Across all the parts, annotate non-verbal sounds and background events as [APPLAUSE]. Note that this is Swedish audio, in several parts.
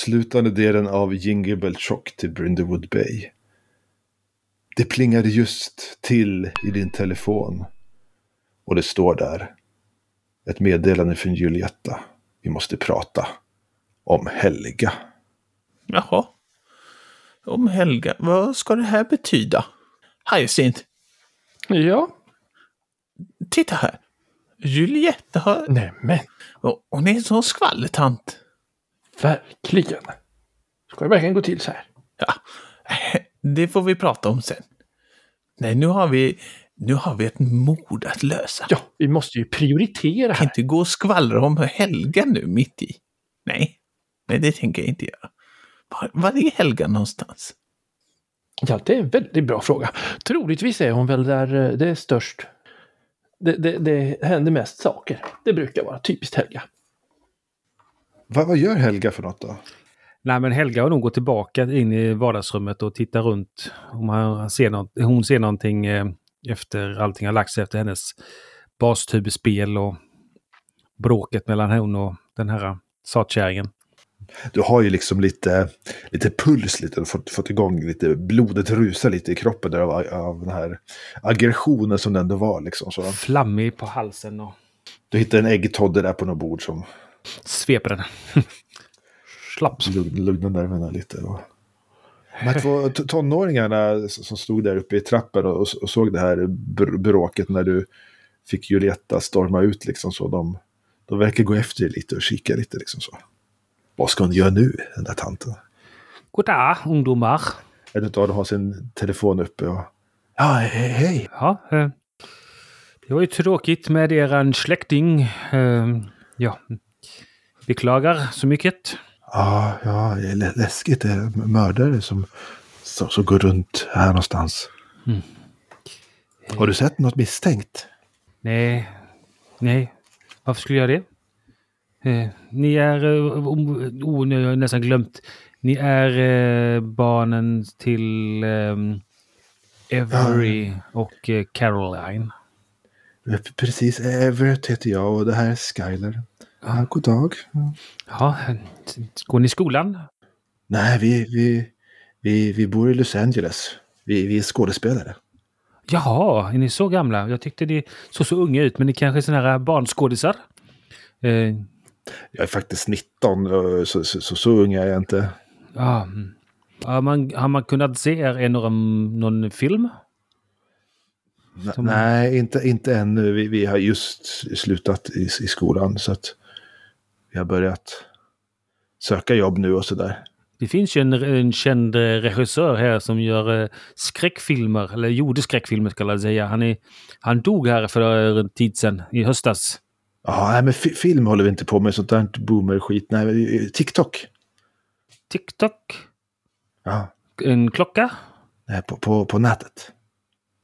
avslutande delen av Jingle Bell Shock till Brindlewood Bay. Det plingade just till i din telefon. Och det står där. Ett meddelande från Julietta. Vi måste prata. Om Helga. Jaha. Om Helga. Vad ska det här betyda? Hyacinth. Ja. Titta här. Julietta har... Nämen. Och Hon är en sån skvallertant. Verkligen. Ska det verkligen gå till så här? Ja, [LAUGHS] det får vi prata om sen. Nej, nu har vi, nu har vi ett mord att lösa. Ja, vi måste ju prioritera kan inte gå och skvallra om Helga nu mitt i. Nej, nej det tänker jag inte göra. Var, var är Helga någonstans? Ja, det är en väldigt bra fråga. Troligtvis är hon väl där eh, det är störst. Det, det, det händer mest saker. Det brukar vara typiskt Helga. Va, vad gör Helga för något då? Nej men Helga har nog gått tillbaka in i vardagsrummet och tittar runt. Om han ser något, hon ser någonting eh, efter allting har lagt sig efter hennes bastubespel och bråket mellan hon och den här satkärringen. Du har ju liksom lite, lite puls, lite, fått, fått igång lite, blodet rusar lite i kroppen där av, av den här aggressionen som det ändå var. Liksom, så. Flammig på halsen och Du hittar en äggtodde där på något bord som sveper den. [LAUGHS] Slapp. lugn- lugnar nerverna lite. Och... De två tonåringarna som stod där uppe i trappen och, och såg det här br- bråket när du fick Julietta storma ut liksom så. De, de verkar gå efter dig lite och kika lite liksom så. Vad ska hon göra nu, den där tanten? Goddag ungdomar. En av dem har sin telefon uppe och... Ja, hej, hej. Ja, eh, det var ju tråkigt med eran släkting. Eh, ja, beklagar så mycket. Ja, ja, det är lä- läskigt. Det är mördare som, som, som går runt här någonstans. Mm. Har du sett något misstänkt? Nej, nej. Varför skulle jag det? Eh, ni är... Oh, nu har jag nästan glömt. Ni är eh, barnen till ehm, Avery och Caroline. Precis, Everett heter jag och det här är Skyler. Ja, god dag. Ja, går ni i skolan? Nej, vi, vi, vi, vi bor i Los Angeles. Vi, vi är skådespelare. Jaha, är ni så gamla? Jag tyckte ni såg så unga ut, men ni kanske är sådana här barnskådisar? Eh, Jag är faktiskt 19, eh, så, så, så, så ung är jag inte. ja, har, man, har man kunnat se er i någon, någon film? Som- Nej, inte, inte ännu. Vi, vi har just slutat i, i skolan så att vi har börjat söka jobb nu och sådär. Det finns ju en, en känd eh, regissör här som gör eh, skräckfilmer, eller gjorde skräckfilmer ska jag säga. Han, är, han dog här för en tid sedan, i höstas. Ja, nej, men fi- film håller vi inte på med, sånt där boomer-skit. Nej, TikTok. TikTok, Ja, en klocka. nej, på, på, på nätet.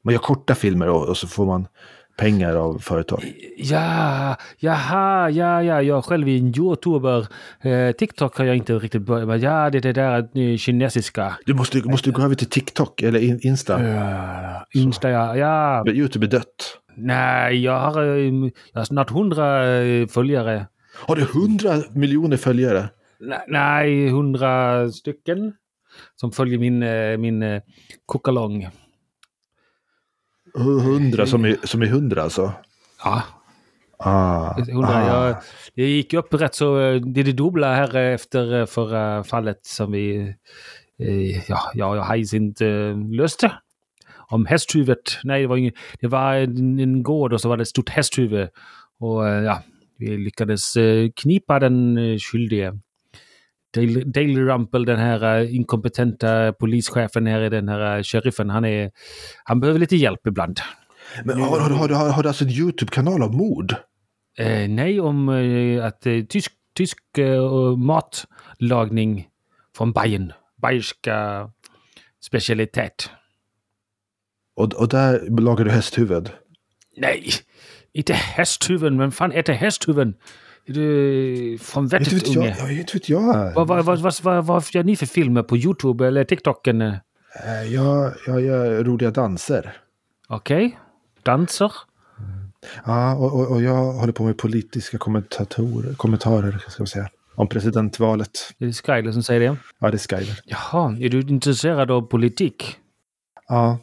Man gör korta filmer och, och så får man pengar av företag. Ja, jaha, ja, ja, jag själv är en youtuber. Eh, TikTok har jag inte riktigt börjat med. Ja, det är det där eh, kinesiska. Du måste, måste gå över till TikTok eller in, Insta. Ja, Insta, ja. ja. YouTube är dött. Nej, jag har, eh, jag har snart hundra eh, följare. Har du hundra miljoner följare? Nej, hundra stycken. Som följer min, min kokalong. Hundra som är, som är hundra alltså? Ja, Ah, hundra. ah. Jag, jag gick upp rätt så, eh, det är det dubbla här eh, efter eh, förra fallet som vi, ja, jag och Hyacinth eh, löste. Om hästhuvudet. Nej, det var, ingen, det var en, en gård och så var det ett stort hästhuvud. Och ja, vi lyckades knipa den skyldige. Dale, Dale Rumpel, den här eh, inkompetenta polischefen här i den här eh, sheriffen, han, är, han behöver lite hjälp ibland. Men har, har, har, har, har du alltså en YouTube-kanal om mord? Eh, nej, om eh, att eh, tysk, tysk eh, matlagning från Bayern. Bayerska specialitet. Och, och där lagar du hästhuvud? Nej, inte hästhuvuden. Vem fan äter hästhuvuden? Är du från Inte vet vettet jag. unge? Ja, inte vet jag. Vad, vad, vad, vad, vad, vad gör ni för filmer på YouTube eller TikToken? eh? Jag, jag gör roliga danser. Okej, danser. Ja, och, och, och jag håller på med politiska kommentatorer, kommentarer, ska jag säga. om presidentvalet. Är det Skyler som säger det? Ja, det är Skyler. Jaha, är du intresserad av politik? Ja.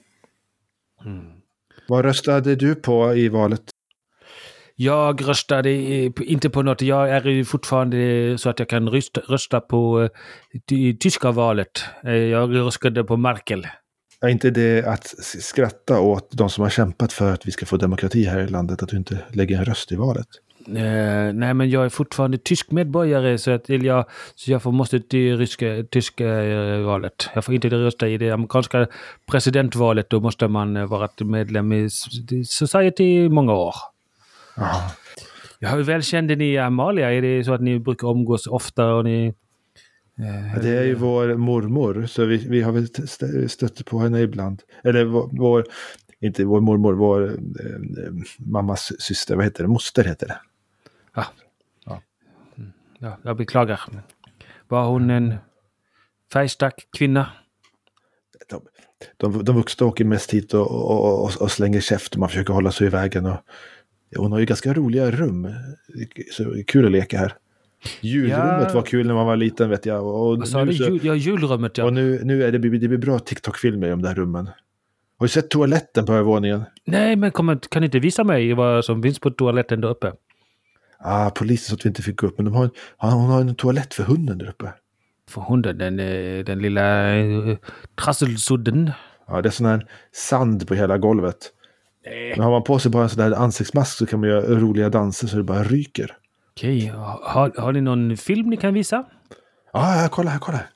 Vad röstade du på i valet? Jag röstade inte på något. Jag är fortfarande så att jag kan rösta, rösta på eh, det tyska valet. Eh, Jag röstade på Merkel. Är inte det att skratta åt de som har kämpat för att vi ska få demokrati här i landet, att du inte lägger en röst i valet? Eh, nej, men jag är fortfarande tysk medborgare så, att, eller jag, så jag får, måste till ryska, tyska valet. Jag får inte rösta i det amerikanska presidentvalet. Då måste man vara medlem i Society i många år. Ja. Ja, hur väl kände ni Amalia? Är det så att ni brukar umgås ofta och ni... Ja, Det är ju vår mormor, så vi, vi har väl st- stött på henne ibland. Eller vår, vår inte vår mormor, vår eh, eh, mammas syster, vad heter det? Moster heter det. Ja. Ja. ja, jag beklagar. Var hon en färgstark kvinna? De, de, de vuxna åker mest hit och, och, och, och slänger käft och man försöker hålla sig i vägen. Och, hon har ju ganska roliga rum. Så kul att leka här. Julrummet Ja. var kul när man var liten vet jag. Och, du? nu, så, Jul, ja, julrummet ja. och nu, nu är det, det blir bra TikTok-filmer om de här rummen. Har du sett toaletten på övervåningen? Nej, men kom, kan ni inte visa mig vad som finns på toaletten där uppe? Ah, polisen sa att vi inte fick gå upp, men de har en, hon har en toalett för hunden där uppe. För hunden, den, eh, den lilla eh, trasselsudden. Ja, det är sån här sand på hela golvet. Men har man på sig bara en sån där ansiktsmask så kan man göra roliga danser så det bara ryker. Okej, har, har ni någon film ni kan visa? Ja, ja, kolla här, kolla här.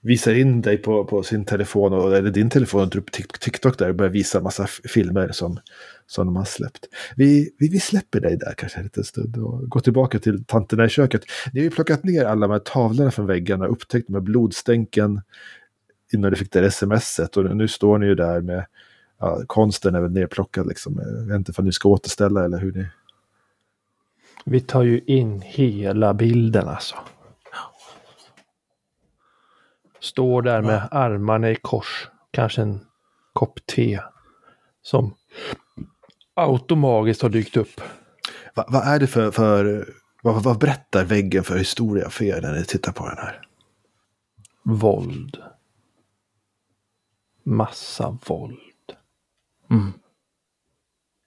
Visar in dig på, på sin telefon, och, eller din telefon, och drar upp Tik- TikTok där och börjar visa massa filmer som, som de har släppt. Vi, vi, vi släpper dig där kanske en liten stund och går tillbaka till tanterna i köket. Ni har ju plockat ner alla de här tavlorna från väggarna, upptäckt här blodstänken innan du fick det här smset och nu står ni ju där med ja, konsten är väl nerplockad liksom. Jag vet inte om ni ska återställa eller hur ni... Vi tar ju in hela bilden alltså. Står där med armarna i kors. Kanske en kopp te. Som automatiskt har dykt upp. Va, vad är det för, för vad, vad berättar väggen för historia för er när ni tittar på den här? Våld. Massa våld. Mm.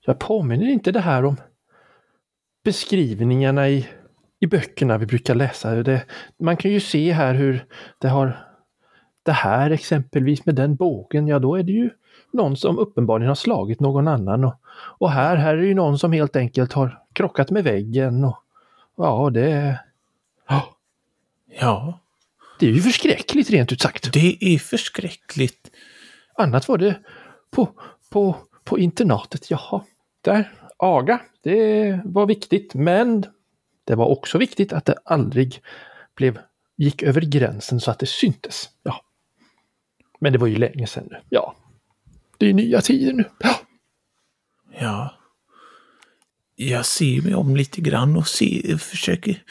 Jag påminner inte det här om beskrivningarna i, i böckerna vi brukar läsa. Det, man kan ju se här hur det har det här exempelvis med den bågen, ja då är det ju någon som uppenbarligen har slagit någon annan. Och, och här, här är det ju någon som helt enkelt har krockat med väggen. Och, ja, det, ja, Ja, det är ju förskräckligt rent ut sagt. det är förskräckligt. Annat var det på, på, på internatet. Jaha, där, aga, det var viktigt. Men det var också viktigt att det aldrig blev, gick över gränsen så att det syntes. Ja. Men det var ju länge sedan nu. Ja. Det är nya tider nu. Ja. Ja. Jag ser mig om lite grann och ser, försöker...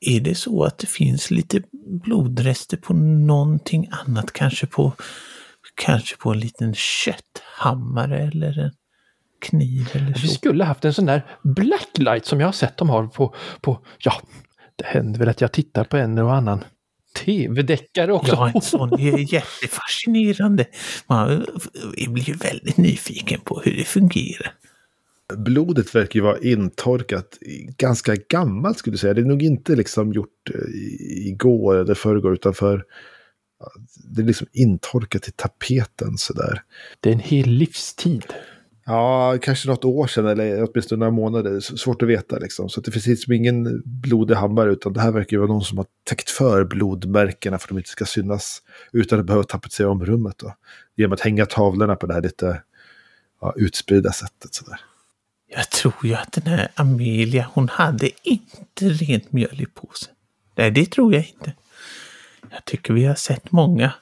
Är det så att det finns lite blodrester på någonting annat? Kanske på, kanske på en liten kötthammare eller en kniv eller Vi så? skulle haft en sån där blacklight som jag har sett de har på, på ja, det händer väl att jag tittar på en och annan tv-deckare också. Ja, en sån är [LAUGHS] jättefascinerande. Man blir ju väldigt nyfiken på hur det fungerar. Blodet verkar ju vara intorkat, ganska gammalt skulle jag säga. Det är nog inte liksom gjort eh, igår eller förrgår, utan för det är liksom intorkat i tapeten sådär. Det är en hel livstid. Ja, kanske något år sedan eller åtminstone några månader. Svårt att veta liksom. Så det finns liksom ingen blodig hammare utan det här verkar ju vara någon som har täckt för blodmärkena för att de inte ska synas utan att behöva tapetsera om rummet. Då. Genom att hänga tavlorna på det här lite ja, utspridda sättet. Sådär. Jag tror ju att den här Amelia, hon hade inte rent mjöl i påsen. Nej, det tror jag inte. Jag tycker vi har sett många,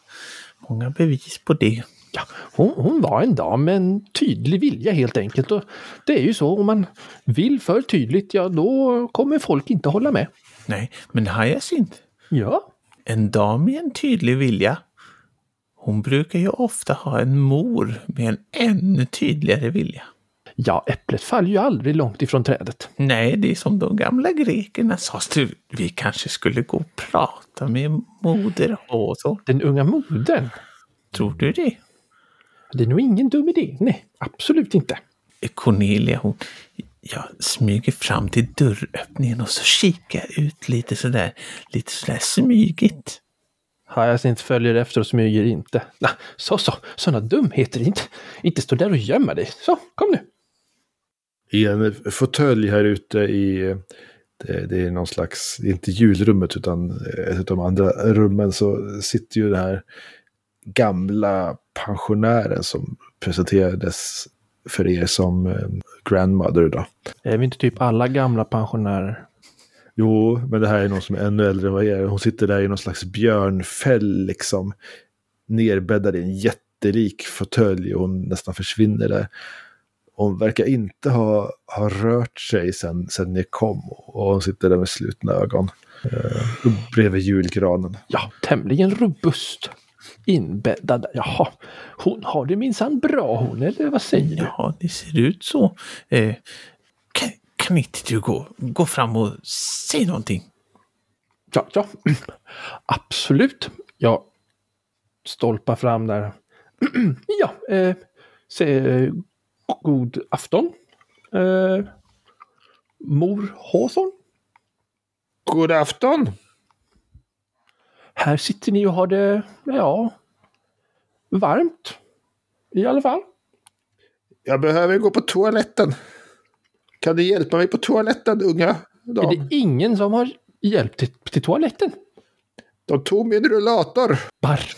många bevis på det. Ja, hon, hon var en dam med en tydlig vilja helt enkelt. Och det är ju så, om man vill för tydligt, ja då kommer folk inte hålla med. Nej, men Hyacinth, Ja, en dam med en tydlig vilja, hon brukar ju ofta ha en mor med en ännu tydligare vilja. Ja, äpplet faller ju aldrig långt ifrån trädet. Nej, det är som de gamla grekerna sa. Du, vi kanske skulle gå och prata med moder och så. Den unga modern. Tror du det? Det är nog ingen dum idé. Nej, absolut inte. Cornelia, hon... Jag smyger fram till dörröppningen och så kikar jag ut lite sådär, lite sådär smygigt. Hyacinth följer efter och smyger inte. Na, så, så, sådana dumheter. Inte, inte stå där och gömma dig. Så, kom nu. I en fåtölj här ute i, det, det är någon slags, inte julrummet utan ett av de andra rummen så sitter ju den här gamla pensionären som presenterades för er som eh, grandmother då. Är vi inte typ alla gamla pensionärer? Jo, men det här är någon som är ännu äldre än vad jag är. Hon sitter där i någon slags björnfäll liksom. Nerbäddad i en jättelik fåtölj och hon nästan försvinner där. Hon verkar inte ha, ha rört sig sen, sen ni kom och hon sitter där med slutna ögon. Eh, bredvid julgranen. Ja, tämligen robust. Inbäddad. Jaha, hon har det minsann bra hon, eller vad säger du? Ja, det ser ut så. Eh, kan, kan inte du gå, gå fram och säga någonting? Ja, ja. [CLEARS THROAT] Absolut. Jag stolpar fram där. [CLEARS THROAT] ja, eh, se, god afton. Eh, mor Hawthorne. God afton! Här sitter ni och har det, ja, varmt. I alla fall. Jag behöver gå på toaletten. Kan du hjälpa mig på toaletten, unga dam? Är det ingen som har hjälpt till, till toaletten? De tog min rullator.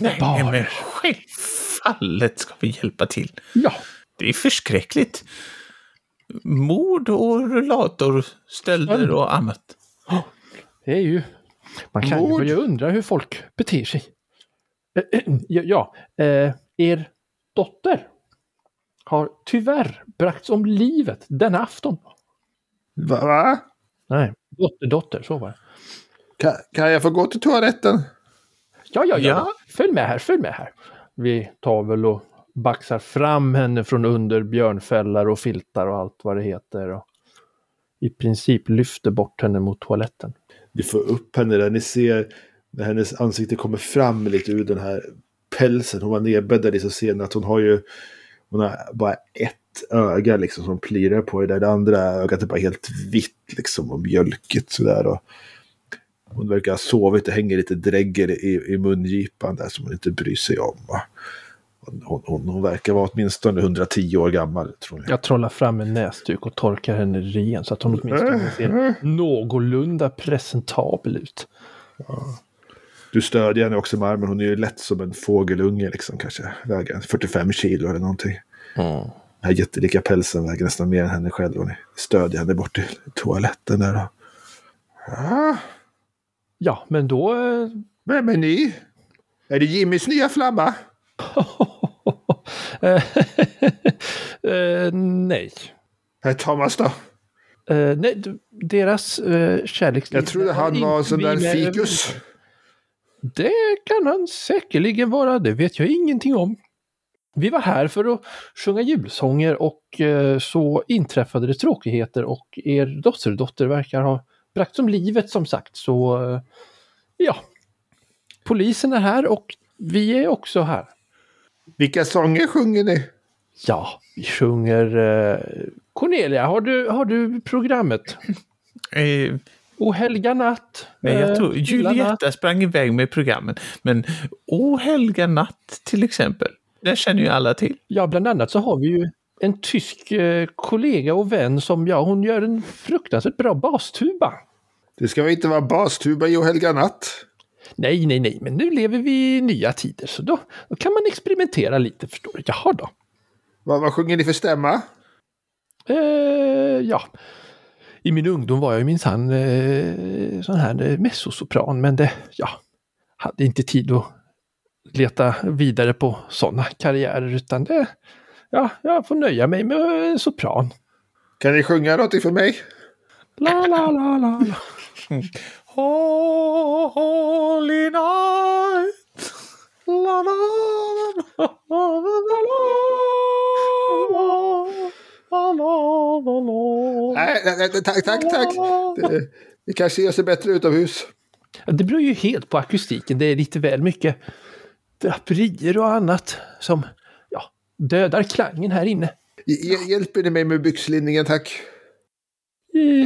Nej, Barbar. men självfallet ska vi hjälpa till. Ja, Det är förskräckligt. Mord och rullatorstölder och annat. det är ju... Man kan ju Mord. börja undra hur folk beter sig. Eh, eh, Ja, ja eh, er dotter har tyvärr bragts om livet denna afton. Va? va? Nej, dotter, dotter, så var det. Kan, kan jag få gå till toaletten? Ja, ja, ja, Ja. Följ med här, följ med här. Vi tar väl och baxar fram henne från under björnfällar och filtar och allt vad det heter. Och I princip lyfter bort henne mot toaletten. Ni får upp henne där. Ni ser när hennes ansikte kommer fram lite ur den här pälsen hon var nedbäddad i så ser ni att hon har ju hon har bara ett öga liksom som plirar på det där. Det andra ögat är bara helt vitt liksom och mjölkigt sådär. Och hon verkar ha sovit. Det hänger lite drägger i, i mungipan där som hon inte bryr sig om. va. Hon, hon, hon, verkar vara åtminstone 110 år gammal tror jag. Jag trollar fram en näsduk och torkar henne ren så att hon åtminstone ser någorlunda presentabel ut. Du stödjer henne också med armen. Hon är ju lätt som en fågelunge liksom kanske. Väger 45 kilo eller någonting. Den här jättelika pälsen väger nästan mer än henne själv. Och ni stödjer henne bort till toaletten där. Då. Ja, Ja, men då... eh, vem är ni? Är det Jimmys nya flamma? Eh, [LAUGHS] eh, nej. Herr Thomas då? Eh, nej, deras uh, kärleksliv... Jag trodde han var sån där fikus. Det kan han säkerligen vara, det vet jag ingenting om. Vi var här för att sjunga julsånger och eh, så inträffade det tråkigheter och er dotterdotter verkar ha bragt om livet som sagt. Så eh, ja, polisen är här och vi är också här. Vilka sånger sjunger ni? Ja, vi sjunger... Eh, Cornelia, har du, har du programmet? [LAUGHS] Eh, O helga natt. nej, jag eh, tror natt. Julietta sprang iväg med programmen. Men O helga natt till exempel. Den känner ju alla till. Ja, bland annat så har vi ju en tysk eh, kollega och vän som, ja, hon gör en fruktansvärt bra bastuba. Det ska väl inte vara bastuba i och helga natt? Nej, nej, nej, men nu lever vi i nya tider så då, då kan man experimentera lite förstår du. Jaha då. Vad, vad sjunger ni för stämma? Eh, ja, i min ungdom var jag ju minsann eh, sån här eh, mezzosopran, men det, ja, hade inte tid att leta vidare på sådana karriärer utan det, ja, jag får nöja mig med eh, sopran. Kan ni sjunga något för mig? La, la, la, la, la. [LAUGHS] Holy night. La, la, la, la, la, Nej, tack, tack, tack. Vi kanske ger sig bättre utomhus. Det beror ju helt på akustiken. Det är lite väl mycket draperier och annat som ja, dödar klangen här inne. Hjälper ni mig med byxlinningen, tack?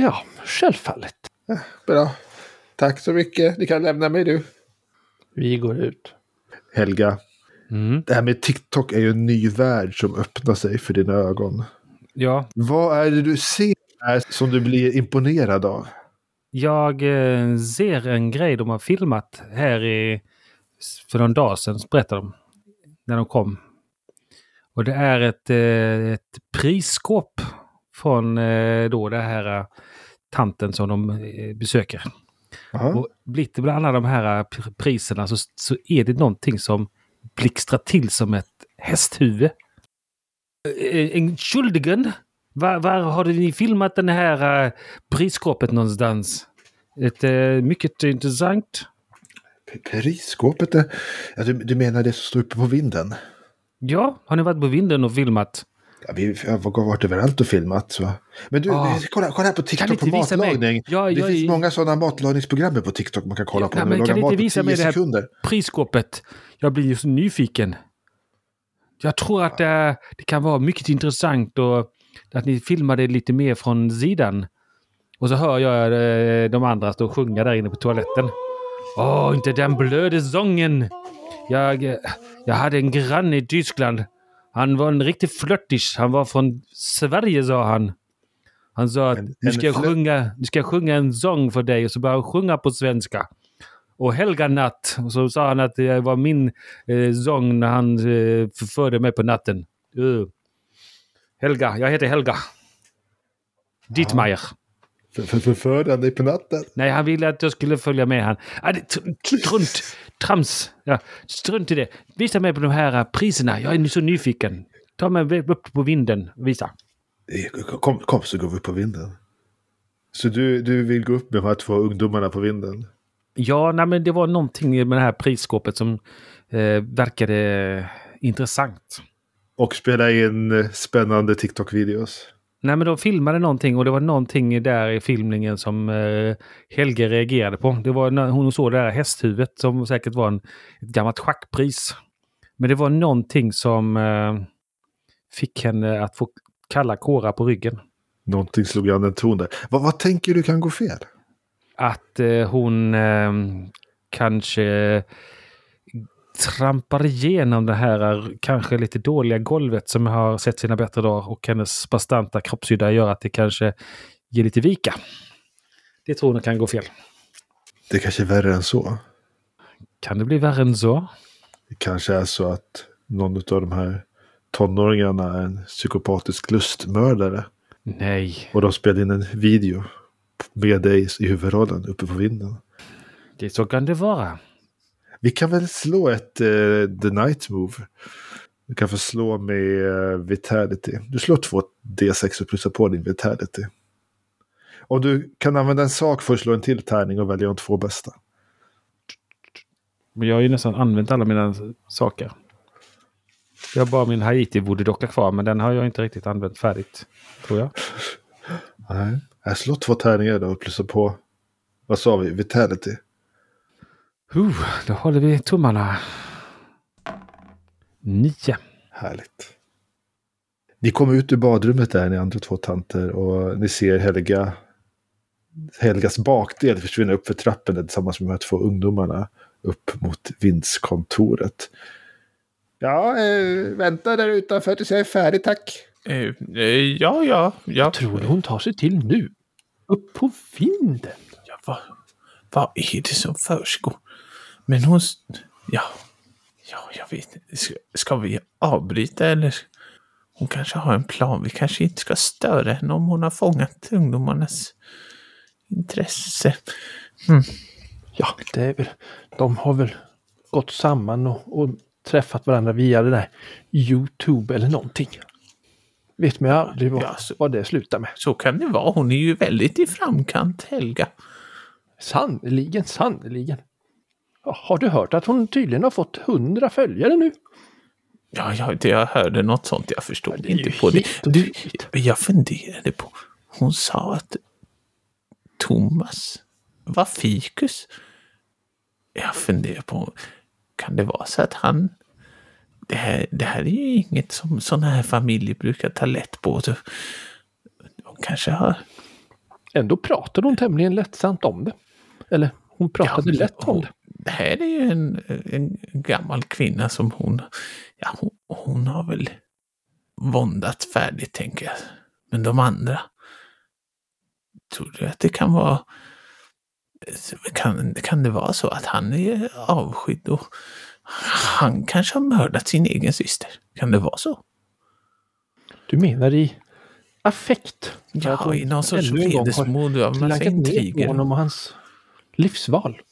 Ja, självfallet. Ja, bra. Tack så mycket. Ni kan lämna mig nu. Vi går ut. Helga, Mm. det här med TikTok är ju en ny värld som öppnar sig för dina ögon. Ja, Vad är det du ser här som du blir imponerad av? jag eh, ser en grej de har filmat här i, för någon dag sedan, berättade de, när de kom. Och det är ett, eh, ett prisskåp från eh, då det här tanten som de besöker. Aha. Och lite bland alla de här pr- priserna så, så är det någonting som blixtrar till som ett hästhuvud. Eh, Entschuldigen, var, var har ni filmat den här uh, prisskåpet någonstans? Ett, eh, mycket intressant. P- Periskåpet? är- Ja, du, du menar det som står uppe på vinden? Ja, har ni varit på vinden och filmat? Ja, vi har varit överallt och filmat. Så. Men du, Ah. kolla, kolla här på TikTok på matlagning. Ja, det jag finns är- många sådana matlagningsprogram på TikTok man kan kolla Ja, på. när men kan ni inte visa mig 10 det här- sekunder. Prisskåpet. Jag blir ju så nyfiken. Jag tror att eh, det kan vara mycket intressant och att ni filmar det lite mer från sidan. Och så hör jag eh, de andra stå och sjunga där inne på toaletten. Åh, inte den blöde sången! Jag, eh, jag hade en granne i Tyskland. Han var en riktig flörtis. Han var från Sverige, sa han. Han sa att En- nu ska, jag sjunga, nu ska jag sjunga en sång för dig och så började han sjunga på svenska. Och Helga natt. Och så sa han att det var min eh, sång när han eh, förförde mig på natten. Uh. Helga, jag heter Helga. Dittmeier. För, för, förförande dig på natten. Nej, han ville att jag skulle följa med han. Ah, det, tr- strunt! Trams! Ja, strunt i det. Visa mig på de här eh, priserna. Jag är så nyfiken. Ta mig upp på vinden. Visa. Eh, Kom, kom så går vi upp på vinden. Så du, du vill gå upp med de här två ungdomarna på vinden? Ja, nej, men det var någonting med det här prisskåpet som eh, verkade intressant. Och spela in eh, spännande TikTok-videos? Nej, men de filmade någonting och det var någonting där i filmningen som eh, Helge reagerade på. Det var när hon såg det där hästhuvudet som säkert var en, ett gammalt schackpris. Men det var någonting som eh, fick henne att få kalla kårar på ryggen. Någonting slog an en ton där. Vad, vad tänker du kan gå fel? Att eh, hon eh, kanske trampar igenom det här kanske lite dåliga golvet som har sett sina bättre dagar och hennes bastanta kroppshydda gör att det kanske ger lite vika. Det tror hon kan gå fel. Det kanske är värre än så. Kan det bli värre än så? Det kanske är så att någon av de här tonåringarna är en psykopatisk lustmördare. Nej, Och de spelade in en video med dig i huvudrollen uppe på vinden. det så kan det vara. Vi kan väl slå ett eh, The Night Move. Du kan få slå med uh, Vitality. Du slår två D6 och plussar på din Vitality. Om du kan använda en sak för att slå en till tärning och välja de två bästa. Men jag har ju nästan använt alla mina saker. Jag har bara min Haiti-voodoo-docka kvar, men den har jag inte riktigt använt färdigt. Tror jag. Nej. Jag slår två tärningar då och plussar på. Vad sa vi? Vitality. Uh, då håller vi tummarna. Nio. Härligt. Ni kommer ut ur badrummet där, ni andra två tanter, och ni ser Helga. Helgas bakdel försvinna upp för trappen tillsammans med de här två ungdomarna upp mot vindskontoret. Ja, eh, vänta där utanför tills jag är färdig, tack. Eh, eh, ja, ja, ja. Tror du hon tar sig till nu? Upp på vinden? ja vad, vad är det som försiggår? Men hon... Ja, ja, jag vet inte. Ska, vi avbryta eller? Hon kanske har en plan. Vi kanske inte ska störa henne om hon har fångat ungdomarnas intresse. Ja, det är väl... De har väl gått samman och, och träffat varandra via det där Youtube eller någonting. Vet man aldrig vad, Ja, så- vad det slutar med. Så kan det vara. Hon är ju väldigt i framkant, Helga. Sannerligen, sannerligen. Ja, Har du hört att hon tydligen har fått hundra följare nu? Ja, ja det, jag hörde något sånt. Jag förstod ju inte på det. Du, jag funderade på, hon sa att Thomas var fikus. Jag funderar på, kan det vara så att han... Det här, det här är ju inget som sådana här familjer brukar ta lätt på. Så de kanske har... Ändå pratade hon tämligen lättsamt om det. Eller hon pratade Ja, lätt om hon- det. Det här är ju en, en gammal kvinna som hon... Ja, hon, hon har väl våndat färdigt, tänker jag. Men de andra? Tror du att det kan vara... Kan, kan det vara så att han är avskydd och han kanske har mördat sin egen syster? Kan det vara så? Du menar i affekt? Ja, i någon sorts vredesmod av massa intriger. honom och hans livsval.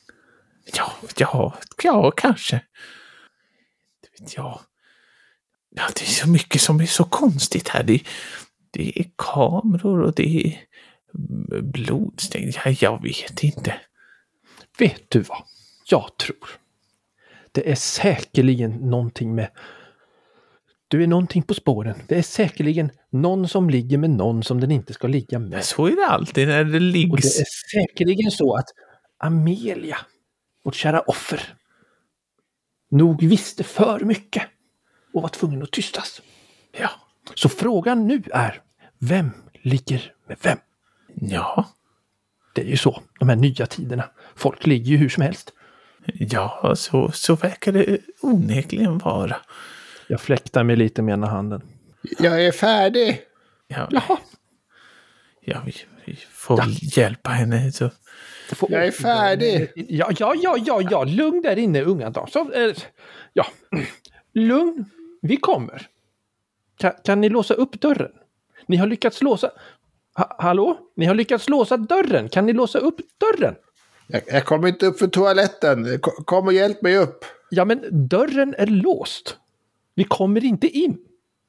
Ja, ja, ja, kanske. Det vet jag. Ja, det är så mycket som är så konstigt här. Det, det är kameror och det är blodstänk. Ja, jag vet inte. Vet du vad? Jag tror. Det är säkerligen någonting med... Du är någonting på spåren. Det är säkerligen någon som ligger med någon som den inte ska ligga med. Så är det alltid när det Och det liggs. är säkerligen så att Amelia, vårt kära offer, nog visste för mycket och var tvungen att tystas. Ja, Så frågan nu är, vem ligger med vem? ja, Det är ju så, de här nya tiderna. Folk ligger ju hur som helst. ja, så, så verkar det onekligen vara. Jag fläktar mig lite med ena handen. Jag är färdig! Ja, Jaha, ja vi, vi får väl hjälpa henne. Så. Får- Jag är färdig! Ja, ja, ja, ja, ja, lugn där inne unga dam. Så, eh, ja, lugn, vi kommer. Kan, kan ni låsa upp dörren? Ni har lyckats låsa... Ha, hallå? Ni har lyckats låsa dörren. Kan ni låsa upp dörren? Jag, jag kommer inte upp för toaletten. Ko- Kom och hjälp mig upp. Ja, men dörren är låst. Vi kommer inte in.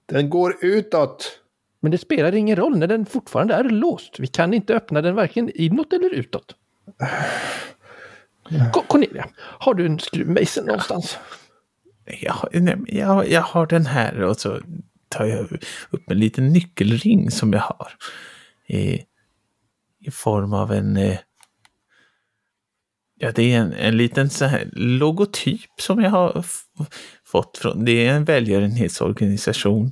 Den går utåt. Men det spelar ingen roll när den fortfarande är låst. Vi kan inte öppna den varken inåt eller utåt. Cornelia, har du en skruvmejsel någonstans? Jag, nej, jag, jag har den här och så tar jag upp en liten nyckelring som jag har. I, i form av en... eh, Ja, det är en, en liten så här logotyp som jag har fått från... Det är en välgörenhetsorganisation.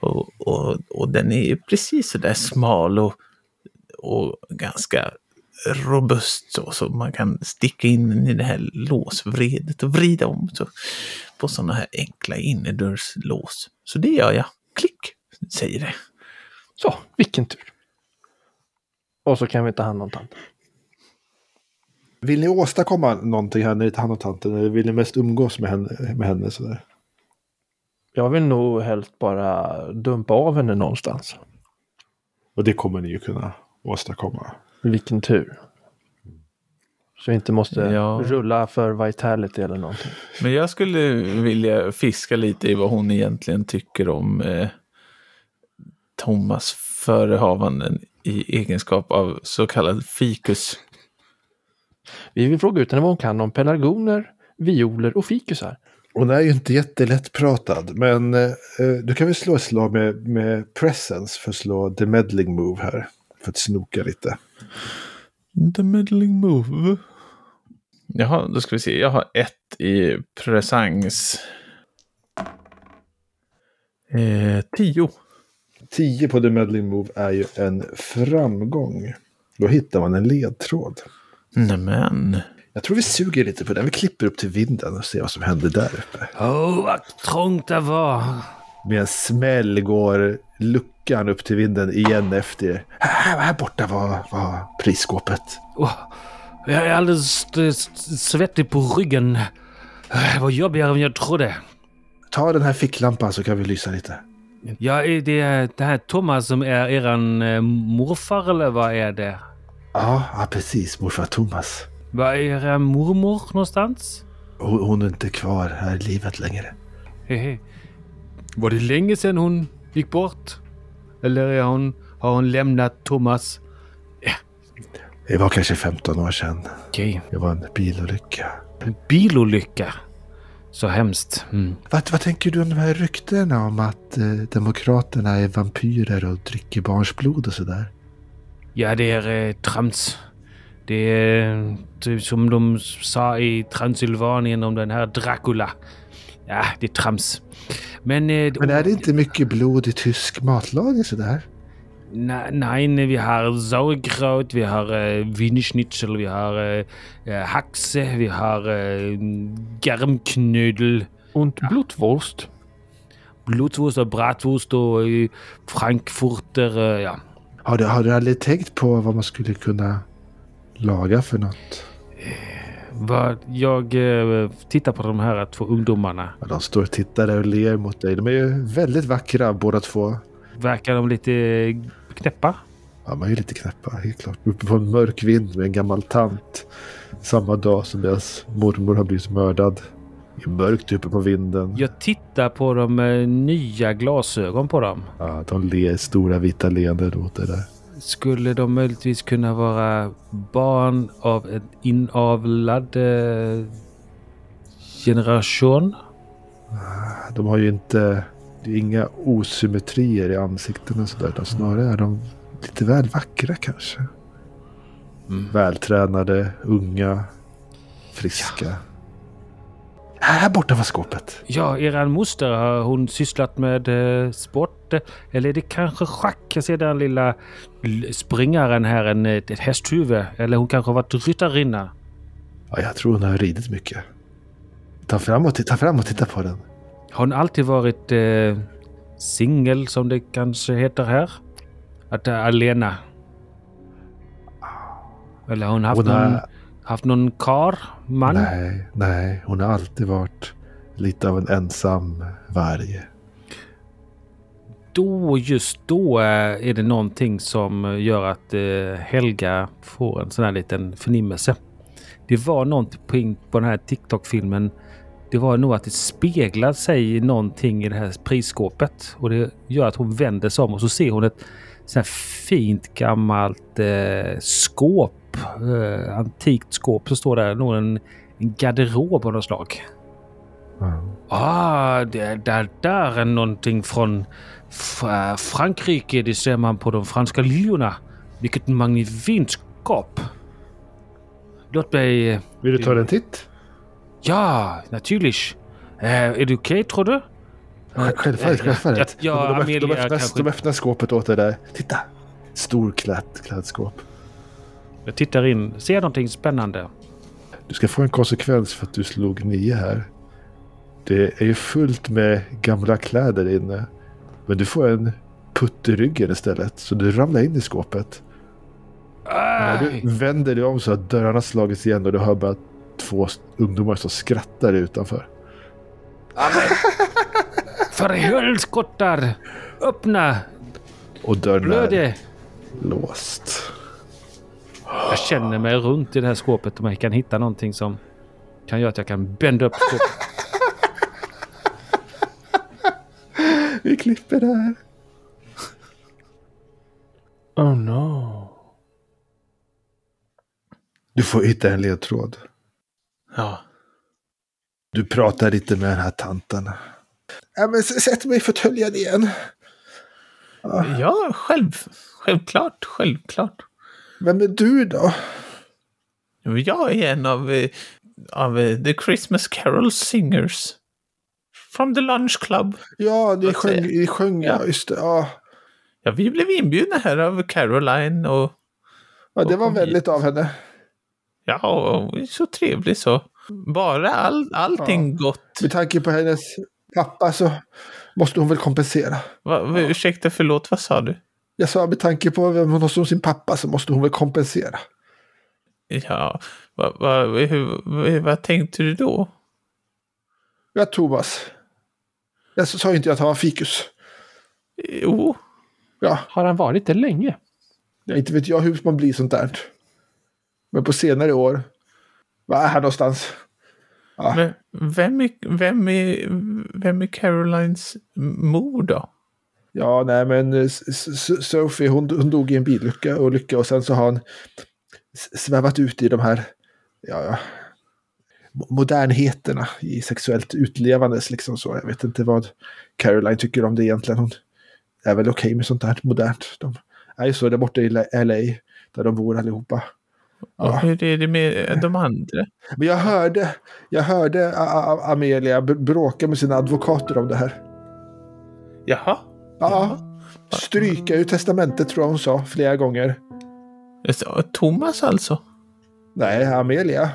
Och, och, och den är precis så där smal och, och ganska robust så, så man kan sticka in i det här låsvredet och vrida om så, på sådana här enkla innerdörrslås. Så det gör jag. Klick, säger det. Så, vilken tur. Och så kan vi ta hand om tanten. Vill ni åstadkomma någonting här när ni tar hand om tanten? Eller vill ni mest umgås med henne? Med henne sådär? Jag vill nog helst bara dumpa av henne någonstans. Och det kommer ni ju kunna åstadkomma. Vilken tur. Så vi inte måste Ja. rulla för vitality eller någonting. Men jag skulle vilja fiska lite i vad hon egentligen tycker om eh, Thomas förehavanden i egenskap av så kallad fikus. Vi vill fråga ut henne vad hon kan om pelargoner, violer och fikusar. Hon är ju inte jättelätt pratad, men eh, du kan väl slå ett slag med, med presence för att slå the meddling move här. För att snoka lite. The meddling move. Jaha, då ska vi se. Jag har ett i presens. Eh, tio. 10 på the meddling move är ju en framgång. Då hittar man en ledtråd. Nämen. Jag tror vi suger lite på den. Vi klipper upp till vinden och ser vad som händer där uppe. Åh, vad trångt det var. Med en smäll går luckan upp till vinden igen efter er. Här, här borta var, var prisskåpet. Åh, jag är alldeles eh, svettig på ryggen. Det var jobbigare än jag trodde. Ta den här ficklampan så kan vi lysa lite. Ja, är det det här Thomas som är eran eh, morfar eller vad är det? Ja, ja precis. Morfar Thomas. Var är era mormor någonstans? Hon, hon är inte kvar här i livet längre. Hehe. Var det länge sedan hon gick bort? Eller är hon, har hon lämnat Thomas? Det var kanske 15 år sedan. Okej. Det var en bilolycka. En bilolycka. Så hemskt. Mm. Vad, vad tänker du om de här ryktena om att eh, Demokraterna är vampyrer och dricker barns blod och sådär? Ja, det är eh, trams. Det är typ som de sa i Transylvanien om den här Dracula. Ja, det är trams. Men... Eh, Men är det inte mycket blod i tysk matlagning sådär? Na, nein, vi har Sauerkraut, vi har äh, Wienerschnitzel, vi har äh, Haxe, vi har äh, Germknödel. Und Blutwurst. Blutwurst och bratwurst och äh, Frankfurter, äh, ja. Har du, har du aldrig tänkt på vad man skulle kunna laga för något? Jag äh, tittar på de här två ungdomarna. Ja, de står och tittar där och ler mot dig. De är ju väldigt vackra båda två. Verkar de lite knäppa? Ja, man är ju lite knäppa, helt klart. Uppe på en mörk vind med en gammal tant. Samma dag som deras mormor har blivit mördad. Det är mörkt uppe på vinden. Jag tittar på de äh, nya glasögon på dem. Ja, de ler stora vita leenden åt det där. Skulle de möjligtvis kunna vara barn av en inavlad eh, generation? De har ju inte... Det är inga osymmetrier i ansiktena sådär. Utan snarare är de lite väl vackra kanske. Mm. Vältränade, unga, friska. Här borta var skåpet. Ja, eran moster, har hon sysslat med eh, sport? Eller är det kanske schack? Jag ser den lilla springaren här, en, ett, hästhuvud. Eller hon kanske har varit ryttarinna. Ja, jag tror hon har ridit mycket. Ta fram och, ta fram och titta på den. Har hon alltid varit eh, singel, som det kanske heter här? Att det är alena? Eller har hon haft Hon någon, har, haft någon kar, man? nej, nej, hon har alltid varit lite av en ensam varg. Då, just då eh, är det någonting som gör att eh, Helga får en sån här liten förnimmelse. Det var någonting på den här TikTok-filmen. Det var nog att det speglar sig någonting i det här prisskåpet. Och det gör att hon vänder sig om och så ser hon ett sånt här fint gammalt eh, skåp. Eh, antikt skåp. Så står där nog en, en garderob av något slag. Ja. Ah, det, där, där är någonting från F- Frankrike. Det ser man på de franska liljorna. Vilket magnifikt skåp. Låt mig... eh, Vill du ta en titt? Ja, naturligt. Eh, är det okej, tror du? Självfallet, självfallet. Ja, ja, de, öppnar, Amelia de, öppnar, kanske- de öppnar skåpet åt dig där. Titta! Stor kläd, klädskåp. Jag tittar in. Ser jag någonting spännande? Du ska få en konsekvens för att du slog nio här. Det är ju fullt med gamla kläder inne. Men du får en putt i ryggen istället. Så du ramlar in i skåpet. När Aj, du vänder dig om så har dörrarna slagits igen och du hör bara två ungdomar som skrattar utanför. [LAUGHS] för helskottar! Öppna! Och dörren är Blöde! låst. Jag känner mig runt i det här skåpet om jag kan hitta någonting som kan göra att jag kan bända upp skåpet. [LAUGHS] Vi klipper där. Oh no. Du får hitta en ledtråd. Ja. Du pratar lite med den här tanten. Ja, men sätt mig i fåtöljen igen. Ja, själv, självklart, självklart. Vem är du då? Jag är en av, eh, av eh, The Christmas Carol Singers. From the Lunch Club. Ja, ni sjöng, ni sjöng ja. Ja. just det. Ja. Ja, vi blev inbjudna här av Caroline och ja, det Och var väldigt av henne. ja, och så trevlig så. Bara all, allting gott. Med tanke på hennes pappa så måste hon väl kompensera. Va, va, ursäkta, förlåt, vad sa du? Jag sa med tanke på vem hon har som sin pappa så måste hon väl kompensera. Ja, va, va, hur, vad tänkte du då? Ja, Thomas. Jag sa ju inte att han var fikus. Jo, Ja, Har han varit det länge? jag inte vet jag hur man blir sånt där. Men på senare år. Var är han någonstans? men vem är, vem är, vem är Carolines mor då? Ja, nej men eh, Sophie hon, hon dog i en bilolycka och, lycka, och sen så har han svävat ut i de här ja, ja, mo- modernheterna i sexuellt utlevandes. Liksom så. Jag vet inte vad Caroline tycker om det egentligen. Hon är väl okej med sånt här modernt. De är ju så där borta i LA, där de bor allihopa. Och hur är det med de andra? Men jag hörde, jag hörde A- A- Amelia bråka med sina advokater om det här. Jaha. Ja, stryka ur testamentet tror jag hon sa flera gånger. Thomas alltså? Nej, Amelia.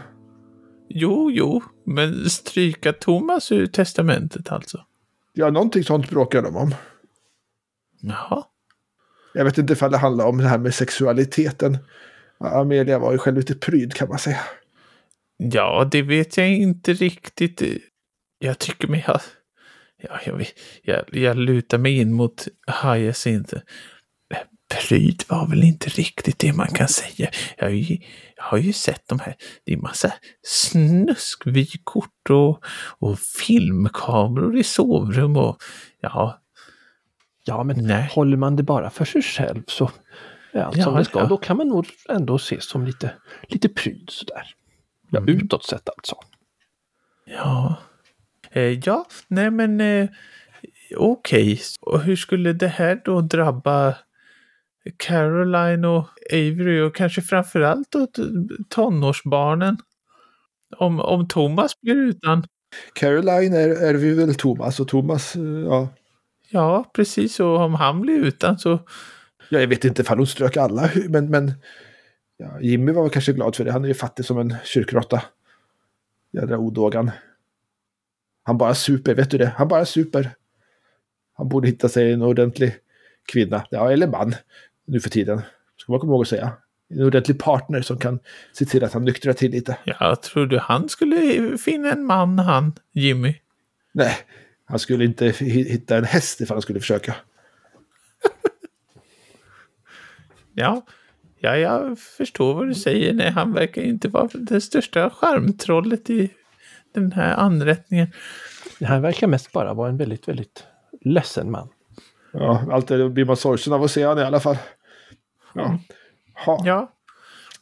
Jo, jo, men stryka Thomas ur testamentet alltså? Ja, någonting sånt bråkade de om. Jaha. Jag vet inte ifall det handlar om det här med sexualiteten. Amelia var ju själv lite pryd kan man säga. Ja, det vet jag inte riktigt. Jag tycker mig ha... Ja, jag, jag, jag lutar mig in mot Hyacinth. Pryd var väl inte riktigt det man kan säga. Jag har ju, jag har ju sett de här. Det är massa snuskvykort och, och filmkameror i sovrum och ja, Ja, men Nej. håller man det bara för sig själv så är allt som Ja, det ska. ja. Då kan man nog ändå ses som lite, lite pryd sådär. Ja, Mm. utåt sett alltså. Ja. Eh, ja, nej men eh, okej. Och hur skulle det här då drabba Caroline och Avery och kanske framförallt då tonårsbarnen? Om, om Thomas blir utan. Caroline är, är vi väl Thomas och Thomas, eh, ja. Ja, precis. Och om han blir utan så... ja jag vet inte ifall hon strök alla, men, men ja, Jimmy var väl kanske glad för det. Han är ju fattig som en kyrkråtta. Jädra odågan. Han bara super, vet du det? Han bara super. Han borde hitta sig en ordentlig kvinna, ja, eller man, nu för tiden. Ska man komma ihåg att säga. En ordentlig partner som kan se till att han nyktrar till lite. Ja, tror du han skulle finna en man, han, Jimmy? Nej, han skulle inte hi- hitta en häst ifall han skulle försöka. [LAUGHS] Ja, ja, jag förstår vad du säger. Nej, han verkar inte vara det största charmtrollet i den här anrättningen. Det här verkar mest bara vara en väldigt, väldigt ledsen man. Ja, alltid blir man sorgsen av att se honom i alla fall. Ja. Ha. Ja,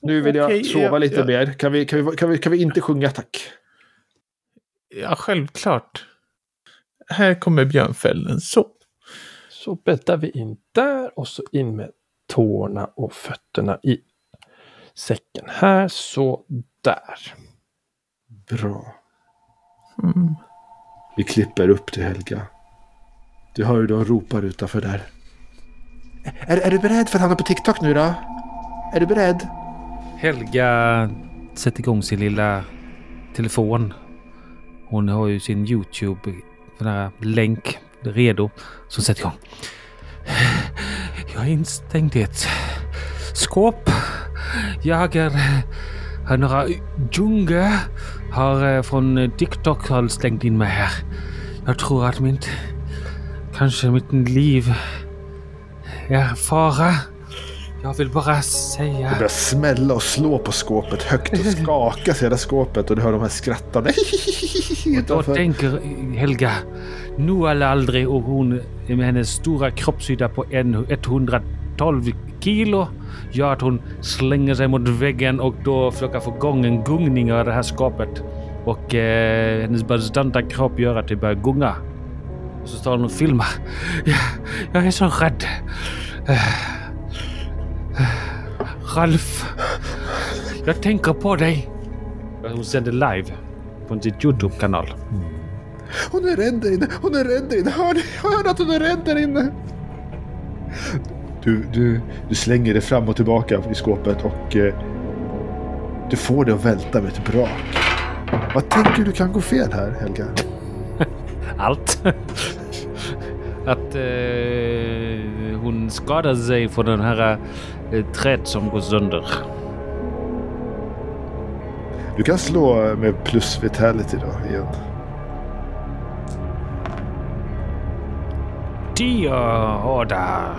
Nu vill jag Okej, sova ja, lite ja. mer. Kan vi, kan, vi, kan, vi, kan vi inte sjunga tack? ja självklart. Här kommer björnfällen. Så. Så bäddar vi in där och så in med tårna och fötterna i säcken här. Så där. Bra. Mm. Vi klipper upp till Helga. Du hör hur de ropar utanför där. Är, är du beredd för att hamna på TikTok nu då? Är du beredd? Helga sätter igång sin lilla telefon. Hon har ju sin YouTube, den här länk redo. Så sätter igång. Jag är instängd i ett skåp. Jag är... Har några djungar har eh, från TikTok har slängt in mig här. Jag tror att mitt... Kanske mitt liv är fara. Jag vill bara säga... Det börjar smälla och slå på skåpet högt och [LAUGHS] skakas hela skåpet och du hör de här skrattande. [LAUGHS] Då utanför. tänker Helga, nu eller aldrig och hon med hennes stora kroppshydda på en 112 kilo gör att hon slänger sig mot väggen och då försöker få igång en gungning av det här skapet. Och eh, hennes bastanta kropp gör att det börjar gunga. Och så står hon och filmar. Jag, jag är så rädd. Ralf, jag tänker på dig. Hon sänder live på sin Youtube-kanal. Hon är rädd där inne. Hon är rädd där inne. Hör, ni? hör att hon är rädd där inne. Du, du, du slänger dig fram och tillbaka i skåpet och eh, du får det att välta med ett brak. Vad tänker du kan gå fel här, Helga? [LAUGHS] Allt. [LAUGHS] Att eh, hon skadar sig för den här eh, träd som går sönder. Du kan slå med plus vitality då igen. Tio hårda.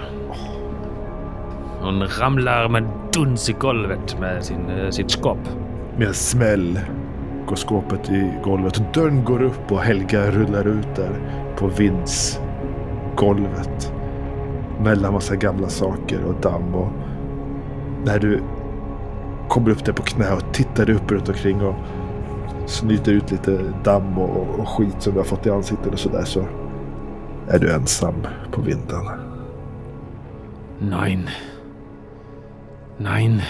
Hon ramlar med duns i golvet med sin, eh, sitt skåp. Med en smäll går skåpet i golvet. Dörren går upp och Helga rullar ut där på vindsgolvet. Mellan massa gamla saker och damm. Och när du kommer upp där på knä och tittar upp runt omkring och snyter ut lite damm och, och, och skit som du har fått i ansiktet och sådär så är du ensam på vinden. Nein. Nein.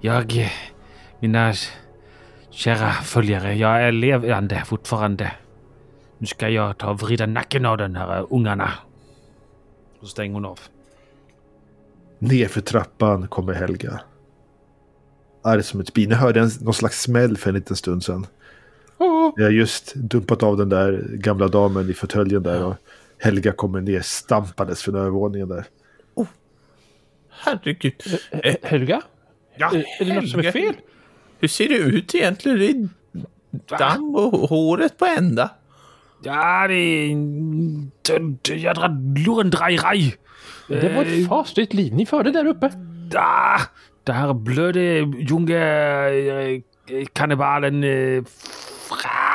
Jag, mina kära följare, jag är levande fortfarande. Nu ska jag ta och vrida nacken av den här ungarna. Så stänger hon av. Nerför trappan kommer Helga. Arg som ett bin. Jag hörde en, någon slags smäll för en liten stund sedan. Jag har just dumpat av den där gamla damen i fåtöljen där och Helga kommer ner stampandes från övervåningen där. Herregud. Eh, Helga? Ja, Är, är det något som är fel? Hur ser det ut egentligen? Det är damm och håret på ända. ja det är en jädra lurendrejeri. Det var ett fasligt liv ni förde där uppe. Ah, det här blöde junge eh, kannibalen... Eh, fra.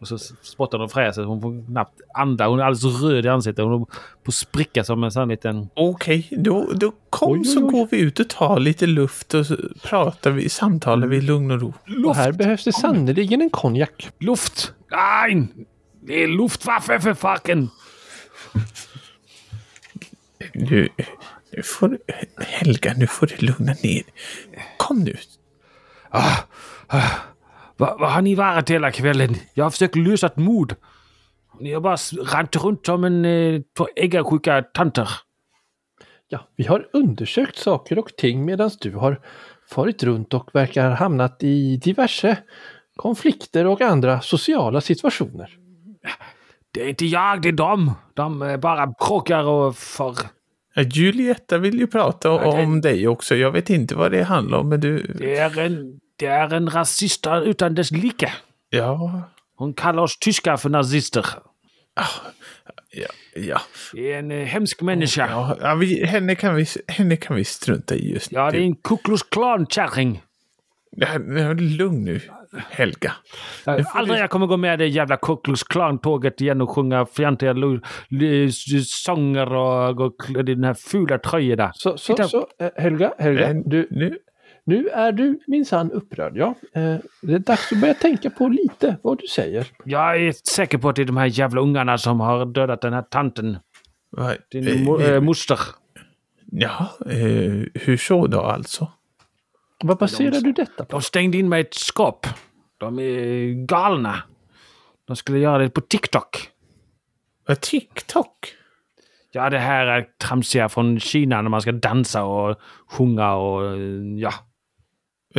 Och så spottar hon och fräser. Hon får knappt anda. Hon är alldeles röd i ansiktet. Hon är på spricka som en sån liten... Okej, då, då kom Oj, oj, så oj. går vi ut och tar lite luft och så pratar vi, samtalar vi i lugn och ro. Och här behövs det sannerligen en konjak. Luft! Nein! Det är Luftwaffe för facken! Nu, nu får Helga, nu får du lugna ner Kom nu. Ah, ah. Vad vad har ni varit hela kvällen? Jag har försökt lösa ett mord. Ni har bara ränt runt som en eh, två äggasjuka tanter. Ja, vi har undersökt saker och ting medan du har farit runt och verkar ha hamnat i diverse konflikter och andra sociala situationer. Det är inte jag, det är de. De är bara bråkar och för... Julietta vill ju prata Ja, det- om dig också. Jag vet inte vad det handlar om, men du... Det är en, det är en rasist utan dess like. Ja, Hon kallar oss tyskar för nazister. ja, ja. Det är en eh, hemsk människa. ja, ja vi, henne, kan vi, henne kan vi strunta i just nu. Ja, det är en Ku Klux Klan-kärring. Lugn nu, Helga. Jag får Aldrig du- jag kommer gå med det jävla Ku Klux Klan-tåget igen och sjunga fjantiga sånger och i den här fula tröjan där. Så, så, Titta. så Helga, Helga Eh, du, Nu, nu är du minsann upprörd. Ja, eh, det är dags att börja tänka på lite vad du säger. Jag är säker på att det är de här jävla ungarna som har dödat den här tanten. vad- Din eh, mo- vi- eh, moster. Ja, eh, hur så då alltså? Vad baserar du detta på? De stängde in mig i ett skåp. De är galna. De skulle göra det på TikTok. Vad, TikTok? Ja, det här är tramsiga från Kina när man ska dansa och sjunga och eh, ja.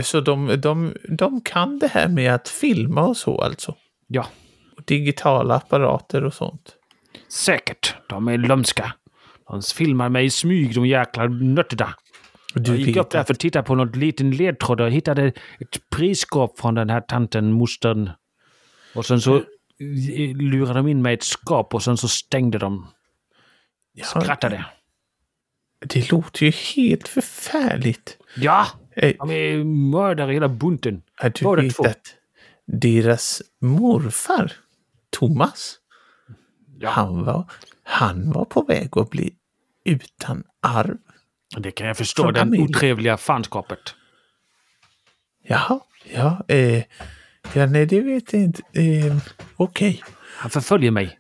Så de, de, de kan det här med att filma och så alltså? Ja, Och digitala apparater och sånt? säkert. De är lömska. De filmar mig i smyg, de jäkla nötterna. Jag gick upp där för att titta på något liten ledtråd och hittade ett prisskåp från den här tanten, mostern. Och sen så lurade de in mig i ett skåp och sen så stängde de. Ja, Skrattade. Det låter ju helt förfärligt. Ja, de är mördare hela bunten. är du Båda vet två. deras morfar, Thomas, Ja. han, var, han var på väg att bli utan arv. Det kan jag förstå, det otrevliga fanskapet. Jaha, ja, eh, ja, nej, det vet jag inte. Eh, Okej, Han förföljer mig.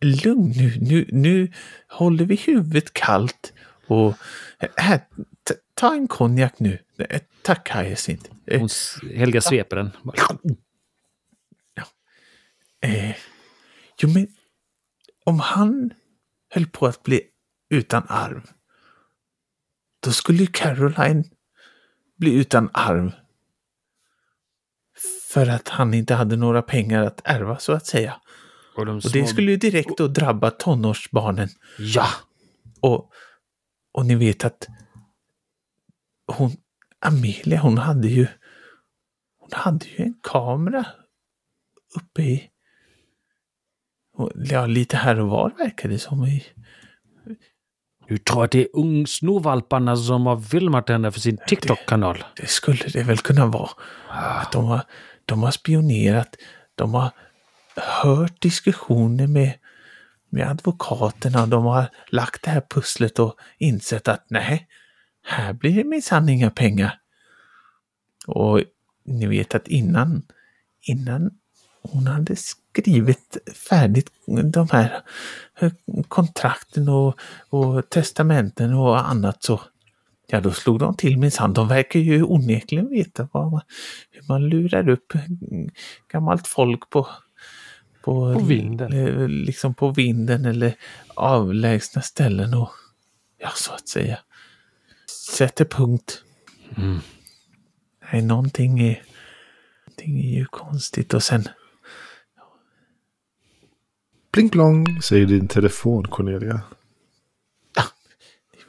Lugn nu, nu, nu håller vi huvudet kallt och här, ta en konjak nu. Eh, Tack Hyacinth. Eh, Hon, Helga sveper den. Eh, jo, men om han höll på att bli utan arv, då skulle ju Caroline bli utan arv. För att han inte hade några pengar att ärva, så att säga. Och, de Och det små- skulle ju direkt då drabba tonårsbarnen. Ja, Och, och ni vet att hon, Amelia, hon hade ju hon hade ju en kamera uppe i ja, lite här och var verkar det som. I, du tror att det är ung snorvalparna som har filmat henne för sin TikTok-kanal? det skulle det väl kunna vara. Att de har, de har spionerat, de har hört diskussioner med, med advokaterna. De har lagt det här pusslet och insett att nej, här blir det minsann inga pengar. Och ni vet att innan, innan hon hade skrivit färdigt de här eh, kontrakten och, och testamenten och annat så Ja, då slog de till minsann. De verkar ju onekligen veta vad man, hur man lurar upp gammalt folk på, på, På vinden. eh, Liksom på vinden eller avlägsna ställen och ja, så att säga sätter punkt. Mm. Nej, någonting är, någonting är ju konstigt och sen Pling plong, säger din telefon Cornelia.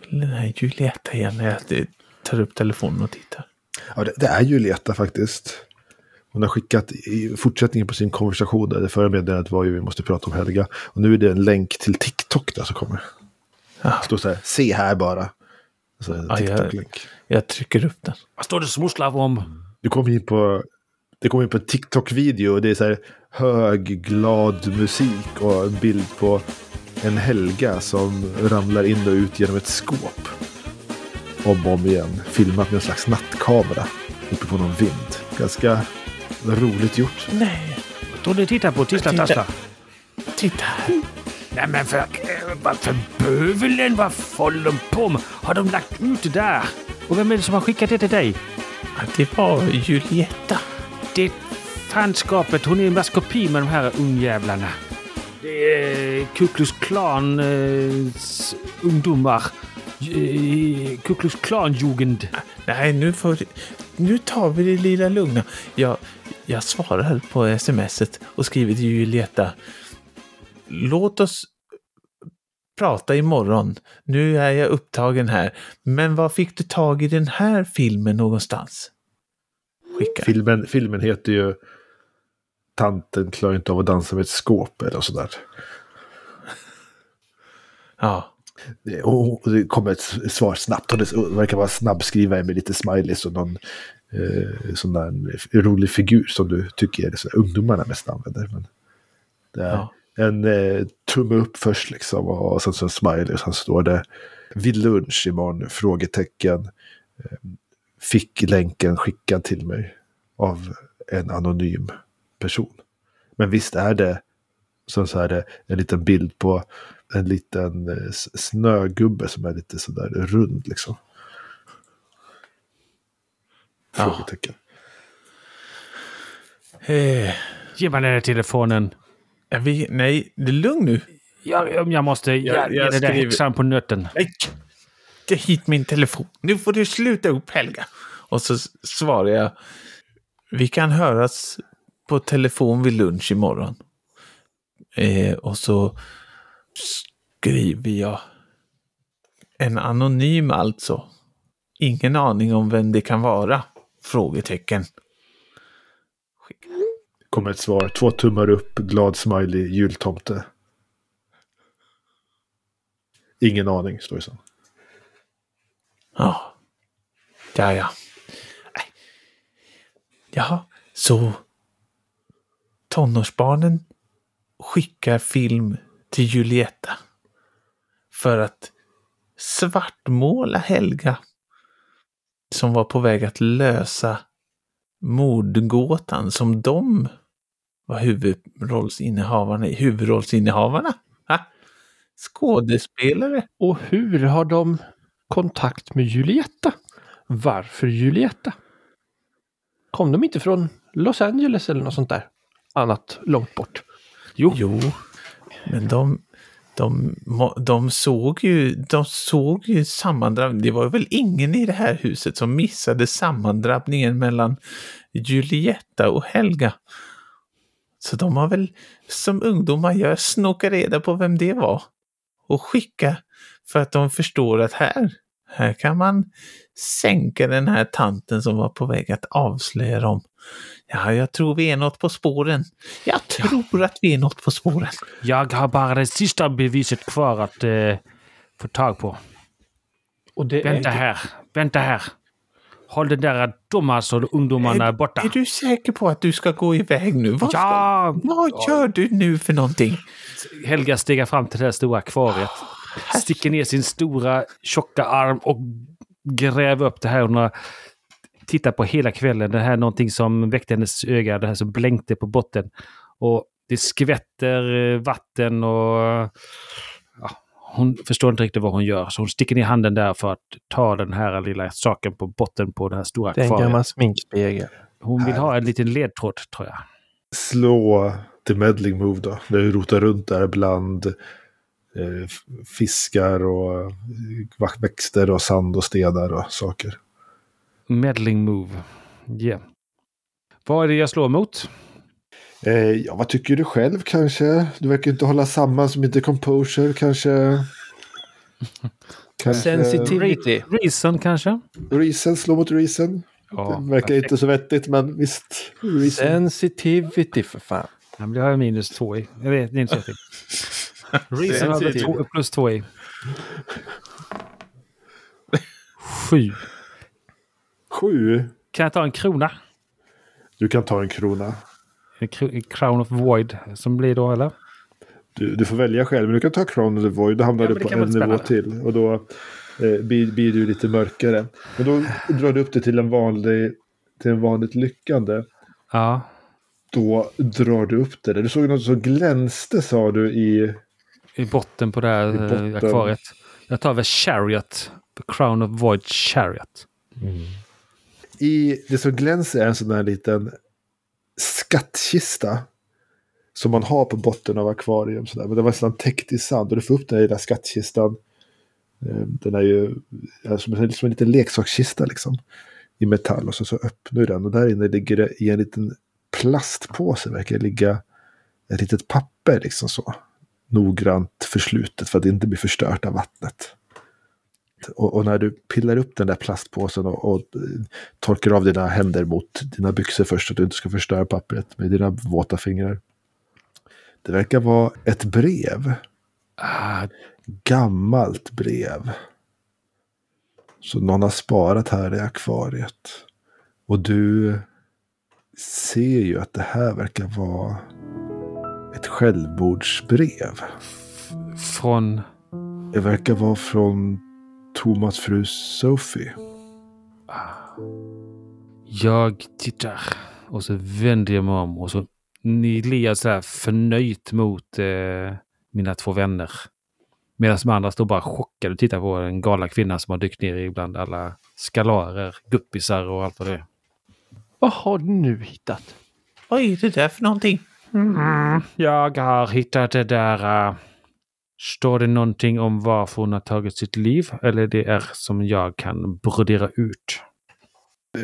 den här Julietta igen när jag tar upp telefonen och tittar. Ja, det, det är Julieta faktiskt. Hon har skickat i fortsättningen på sin konversation. Där det förra meddelandet var ju vi måste prata om Helga. Och nu är det en länk till TikTok där som kommer. Ja. Det står så här, se här bara. Ja, jag-. Jag trycker upp den. Vad står det smusslar om? Du kommer in på, det kommer in på en TikTok-video och det är så här hög, glad musik och en bild på en Helga som ramlar in och ut genom ett skåp. Om och om igen. Filmat med en slags nattkamera. Uppe på någon vind. Ganska roligt gjort. Nej, det titta på Tisla Titta. Tassla? titta här. Nej men för, vad för bövelen, vad håller de på med? Har de lagt ut det där? Och vem är det som har skickat det till dig? Ja, Det var Julietta. Det fanskapet, hon är en maskopi med de här ungjävlarna. Det är Ku Klux Klan eh, ungdomar. Eh, Ku Klux Klan-jugend. Nej, nu, får, nu tar vi det lilla lugna. Jag, jag svarar på smset och skriver till Julietta. Låt oss prata imorgon. Nu är jag upptagen här. Men var fick du tag i den här filmen någonstans? Skicka. Filmen, filmen heter ju Tanten klarar inte av att dansa med ett skåp eller sådär. Ja. Och det kommer ett svar snabbt. Och det verkar vara snabbskrivare med lite smileys och någon eh, sån där rolig figur som du tycker är det så ungdomarna mest använder. Men det är Ja. En eh, tumme upp först liksom och sen så en smiley och sen står det vid lunch imorgon? Frågetecken. Eh, Fick länken skickad till mig av en anonym person. Men visst är det Sen så är det en liten bild på en liten eh, snögubbe som är lite sådär rund liksom. Ja. Frågetecken. Eh, Ge mig den här telefonen. Vi, nej, det är lugn nu. Jag, jag måste Jag- jag, ge jag den där häxan på nöten. Nej, det är hit min telefon. Nu får du sluta upp Helga. Och så svarar jag. Vi kan höras på telefon vid lunch imorgon. Eh, och så skriver jag. En anonym alltså. Ingen aning om vem det kan vara? Frågetecken. Kommer ett svar. Två tummar upp, glad smiley, jultomte. Ingen aning, står det sen. Ja. Ja, ja. Jaha, så tonårsbarnen skickar film till Julietta för att svartmåla Helga som var på väg att lösa mordgåtan som de var huvudrollsinnehavarna i. Huvudrollsinnehavarna? Ha? Skådespelare? Och hur har de kontakt med Julietta? Varför Julietta? Kom de inte från Los Angeles eller något sånt där? Annat långt bort. Jo. jo. Men de, de, de såg ju, de såg ju sammandrabbningen. Det var väl ingen i det här huset som missade sammandrabbningen mellan Julietta och Helga. Så de har väl, som ungdomar gör, snokat reda på vem det var. Och skicka för att de förstår att här, här kan man sänka den här tanten som var på väg att avslöja dem. Ja, jag tror vi är något på spåren. Jag tror att vi är något på spåren. Jag har bara det sista beviset kvar att eh, få tag på. Och det Vänta är, här, vänta här. Håll den där dumma så ungdomarna Är, borta. är du säker på att du ska gå iväg nu? Vad, ska, Ja! vad gör du nu för någonting? Helga stiger fram till det här stora akvariet. Sticker ner sin stora tjocka arm och gräver upp det här. Hon har tittat på hela kvällen. Det här är någonting som väckte hennes öga. Det här som blänkte på botten. Och det skvätter eh, vatten och... Hon förstår inte riktigt vad hon gör, så hon sticker ner handen där för att ta den här lilla saken på botten på det här stora Det är en akvariet. gammal sminkspegel. Hon vill ha en liten ledtråd, tror jag. Slå till medling move då. När du rotar runt där bland eh, fiskar och eh, växter och sand och stenar och saker. Meddling move. Yeah. Vad är det jag slår mot? Eh, ja, vad tycker du själv kanske? Du verkar inte hålla samman som inte composure kanske. [LAUGHS] kanske Sensitivity. Reason kanske? Reason, slå mot reason. Ja, det verkar perfekt. inte så vettigt, men visst. Reason. Sensitivity för fan. Ja, men det har jag minus två i. Jag vet, det är inte så viktigt. [LAUGHS] Reason två, plus två i. Sju. Sju. Kan jag ta en krona? Du kan ta en krona. Crown of void som blir då, eller? Du, du får välja själv, men du kan ta Crown eller Void. Då hamnar Ja, du på en nivå spännande. till. Och då eh, blir, blir du lite mörkare. Men då drar du upp det till en vanlig, till en vanligt lyckande. Ja. Då drar du upp det. Du såg något som glänste sa du i... I botten på det här eh, akvariet. Jag tar väl Chariot. Crown of void Chariot. i det som glänser är en sån där liten skattkista. Som man har på botten av akvarium. Sådär. Men den var nästan täckt i sand. Och du får upp den här lilla skattkistan. Eh, den är ju som, en, som en liten leksakskista liksom. I metall. Och så, så öppnar du den. Och där inne ligger det i en liten plastpåse. Verkar ligga ett litet papper liksom så. Noggrant förslutet för att det inte blir förstört av vattnet. Och, och när du pillar upp den där plastpåsen och, och torkar av dina händer mot dina byxor först så att du inte ska förstöra pappret med dina våta fingrar. Det verkar vara ett brev. Ah, Gammalt brev. Så någon har sparat här i akvariet. Och du ser ju att det här verkar vara ett självmordsbrev. från... Det verkar vara från Thomas fru Sophie. Jag tittar och så vänder jag mig om och så ni ler så här förnöjt mot eh, mina två vänner. Medan de andra står bara chockade och tittar på en galna kvinna som har dykt ner ibland alla skalarer, guppisar och allt vad det är. Vad har du nu hittat? Vad är det där för någonting? Jag har hittat det där. eh, står det någonting om varför hon har tagit sitt liv? Eller det är som jag kan brodera ut?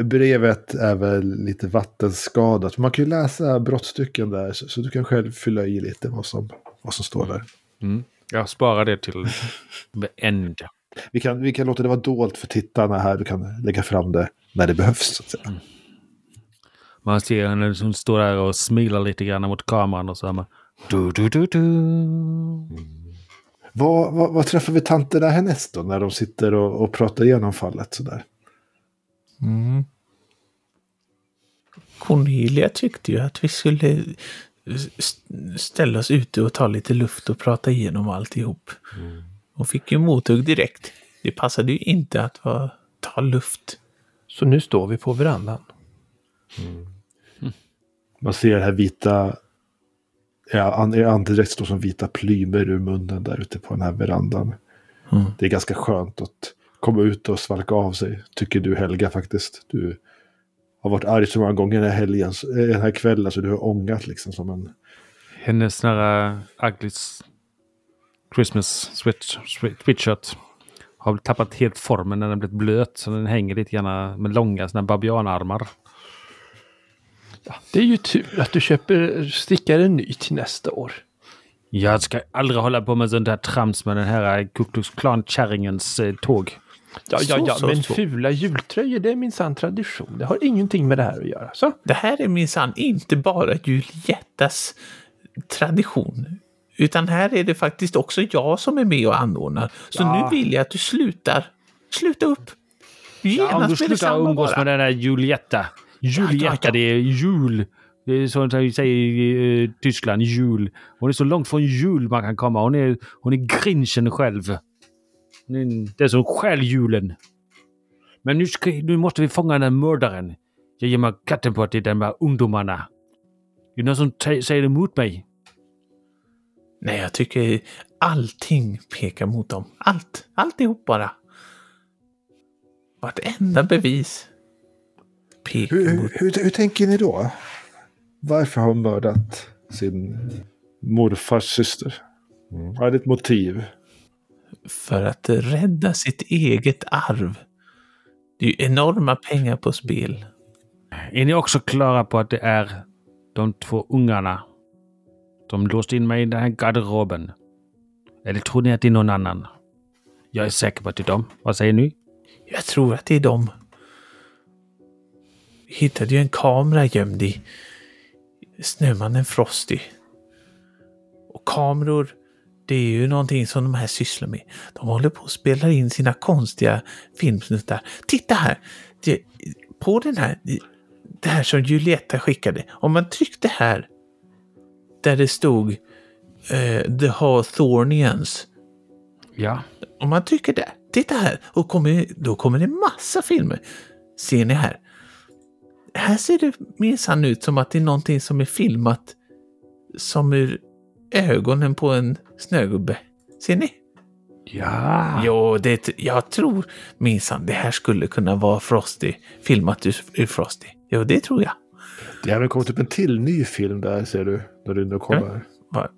Brevet är väl lite vattenskadat. Man kan ju läsa brottstycken där så, så du kan själv fylla i lite vad som, vad som står där. Mm. Jag sparar det till end. Vi kan, vi kan låta det vara dolt för tittarna här. Du kan lägga fram det när det behövs. Så att säga. Man ser henne som står där och smilar lite grann mot kameran och så man du, du, du, du. Vad, vad, vad träffar vi tanterna härnäst då? När de sitter och, och pratar igenom fallet sådär. Mm. Cornelia tyckte ju att vi skulle st- ställa oss ute och ta lite luft och prata igenom alltihop. Och fick ju mothugg direkt. Det passade ju inte att vara, ta luft. Så nu står vi på verandan. Man ser det här vita... Ja, an- andedräkt står som vita plymer ur munnen där ute på den här verandan. Mm. Det är ganska skönt att komma ut och svalka av sig. Tycker du Helga faktiskt. Du har varit arg så många gånger den här, helgen, eh, den här kvällen så du har ångat liksom som en... Hennes sån här uh, ugly s- Christmas sweatshirt har tappat helt formen när den blivit blöt. Så den hänger lite grann med långa såna här babianarmar. Det är ju tur att du köper stickar en ny till nästa år. Jag ska aldrig hålla på med sånt där trams med den här Ku Klux Klan-kärringens eh, tåg. Ja, ja, Så, ja, så, men så. fula jultröjor det är minsann tradition. Det har ingenting med det här att göra. Så, Det här är minsann inte bara Juliettas tradition. Utan här är det faktiskt också jag som är med och anordnar. Så Ja. nu vill jag att du slutar. Sluta upp. Ja, om Genast du med slutar umgås bara. med den där Julietta. Julietta, ja. det är jul. Det är sånt som vi säger i eh, Tyskland, jul. Hon är så långt från jul man kan komma. Hon är, hon är grinchen själv. Det är som stjäl julen. Men nu, ska, nu måste vi fånga den här mördaren. Jag ger mig katten på att det är de här ungdomarna. Det är någon som säger emot mig. Nej, jag tycker allting pekar mot dem. Allt. Alltihop bara. Vartenda bevis pekar Hur, mot... hur, hur, hur tänker ni då? Varför har hon mördat sin morfars syster? Vad är ditt motiv? För att rädda sitt eget arv. Det är ju enorma pengar på spel. Är ni också klara på att det är de två ungarna som låst in mig i den här garderoben? Eller tror ni att det är någon annan? Jag är säker på att det är dem. Vad säger ni? Jag tror att det är dem. Hittade ju en kamera gömd i Snömannen Frosty. Och kameror, det är ju någonting som de här sysslar med. De håller på att spela in sina konstiga filmsnuttar. Titta här! Det, på den här, det här som Julietta skickade. Om man tryckte här, där det stod eh, The Hawthornians. Ja. Om man trycker där, titta här, och kommer, då kommer det massa filmer. Ser ni här? Här ser det minsann ut som att det är någonting som är filmat som ur ögonen på en snögubbe. Ser ni? Ja. Jo, det, jag tror minsann det här skulle kunna vara Frosty, filmat ur, ur Frosty. Jo, det tror jag. Det har kommit upp en till ny film där ser du. När du nu kommer. Va?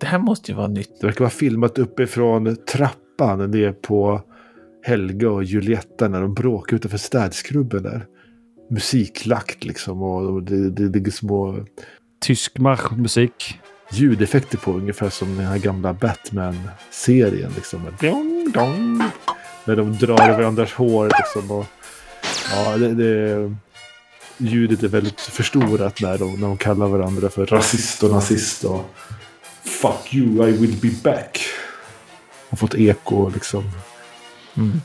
Det här måste ju vara nytt. Det verkar vara filmat uppifrån trappan ner på Helga och Julietta när de bråkar utanför städskrubben där. Musiklagt liksom och det, det ligger små Tysk marschmusik. ljudeffekter på ungefär som den här gamla Batman-serien. Liksom. Dong, dong. När de drar i varandras hår liksom. Och, ja, det, det, ljudet är väldigt förstorat när de, när de kallar varandra för rasist och nazist. Och Fuck you, I will be back. Har fått eko liksom. Mm.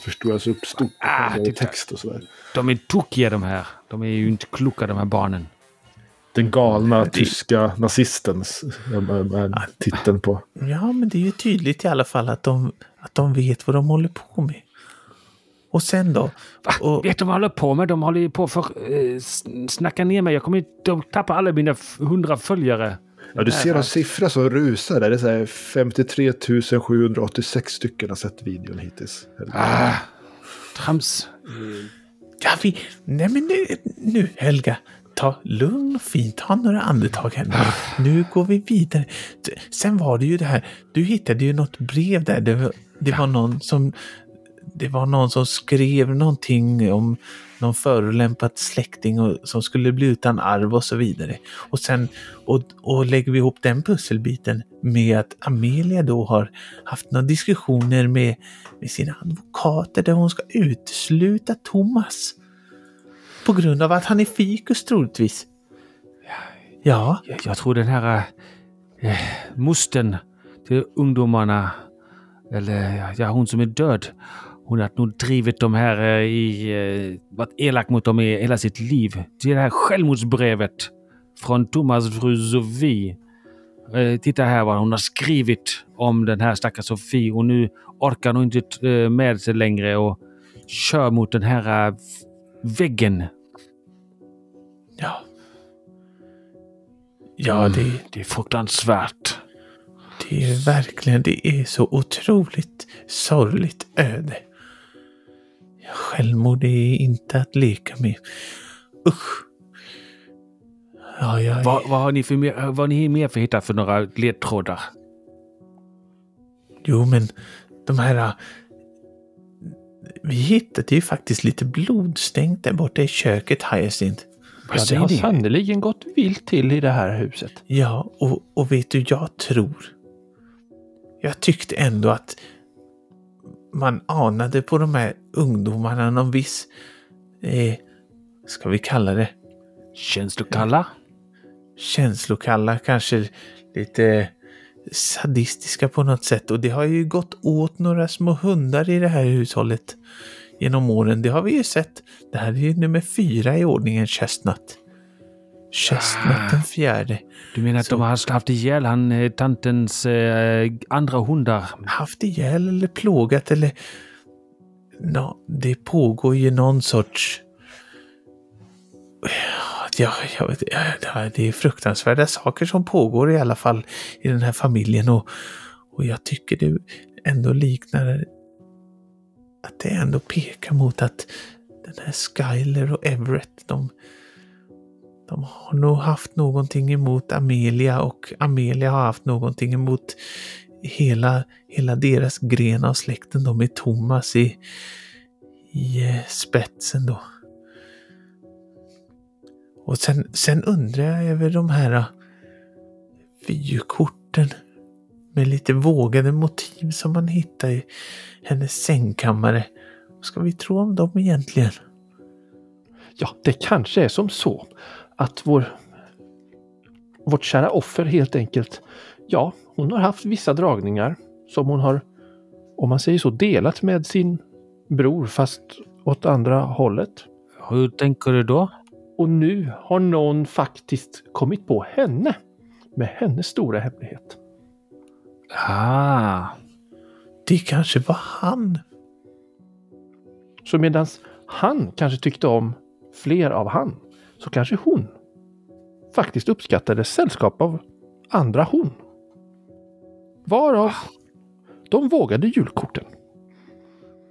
Förstoras upp stort. Ah, det- text och sådär. De är tokiga de här. De är ju inte kloka de här barnen. Den galna Det- tyska nazistens äh, titeln på. Ja, men det är ju tydligt i alla fall att de, att de vet vad de håller på med. Och sen då? Och, Vet du vad de håller på med? De håller ju på för eh, snacka ner mig. Jag kommer inte... De tappar alla mina hundra följare. Ja, du ser en siffra som rusar där. Det är så här 53 786 stycken har sett videon hittills. Ah, trams. ja, vi, nej men nu, nu Helga, ta lugn och fint, ta några andetag här nu. Nu går vi vidare. Sen var det ju det här, du hittade ju något brev där. Det, det var någon som det var någon som skrev någonting om någon förolämpad släkting och, som skulle bli utan arv och så vidare. Och sen och, och lägger vi ihop den pusselbiten med att Amelia då har haft några diskussioner med, med sina advokater där hon ska utesluta Thomas. På grund av att han är fikus troligtvis. Ja, Jag, jag tror den här eh, eh musten till ungdomarna, eller ja, hon som är död, hon har nog drivit dem här eh, i, eh, varit elak mot dem i hela sitt liv. Till det här självmordsbrevet från Thomas fru Sofie. Eh, titta här vad hon har skrivit om den här stackars Sofie och nu orkar hon inte med sig längre och kör mot den här väggen. ja. Ja, det, Det är fruktansvärt. Det är verkligen, det är så otroligt sorgligt öde. Självmord är inte att leka med. Usch. Ja, jag, Vad, vad har ni för mer, vad har ni mer för hittat för några ledtrådar? Jo, men de här... äh, Vi hittade ju faktiskt lite blodstänk där borta i köket, Hyacinth. Ja, det har sannerligen gått vilt till i det här huset. Ja, och, och vet du, jag tror... Jag tyckte ändå att man anade på de här ungdomarna någon viss... Eh, ska vi kalla det? Känslokalla? känslokalla, kanske lite sadistiska på något sätt. Och det har ju gått åt några små hundar i det här hushållet genom åren. Det har vi ju sett. Det här är ju nummer fyra i ordningen, Chestnut. Chestnut den fjärde. Du menar att Så- de har haft ihjäl han, eh, tantens eh, andra hundar? Haft ihjäl eller plågat eller... Nå, det pågår ju någon sorts... ja, jag vet, ja, det är fruktansvärda saker som pågår i alla fall i den här familjen och, och jag tycker det ändå liknar att det ändå pekar mot att den här Skyler och Everett, de, de har nog haft någonting emot Amelia och Amelia har haft någonting emot hela, hela deras gren av släkten då med Thomas i, i eh, spetsen då. Och sen, sen undrar jag över de här eh, vykorten med lite vågade motiv som man hittar i hennes sängkammare. Vad ska vi tro om dem egentligen? Ja, det kanske är som så att vår, vårt kära offer helt enkelt, ja, hon har haft vissa dragningar som hon har, om man säger så, delat med sin bror fast åt andra hållet. Hur tänker du då? Och nu har någon faktiskt kommit på henne med hennes stora hemlighet. Ah, Det kanske var han. Så medan han kanske tyckte om fler av han, så kanske hon faktiskt uppskattade sällskap av andra hon. Varav de vågade julkorten.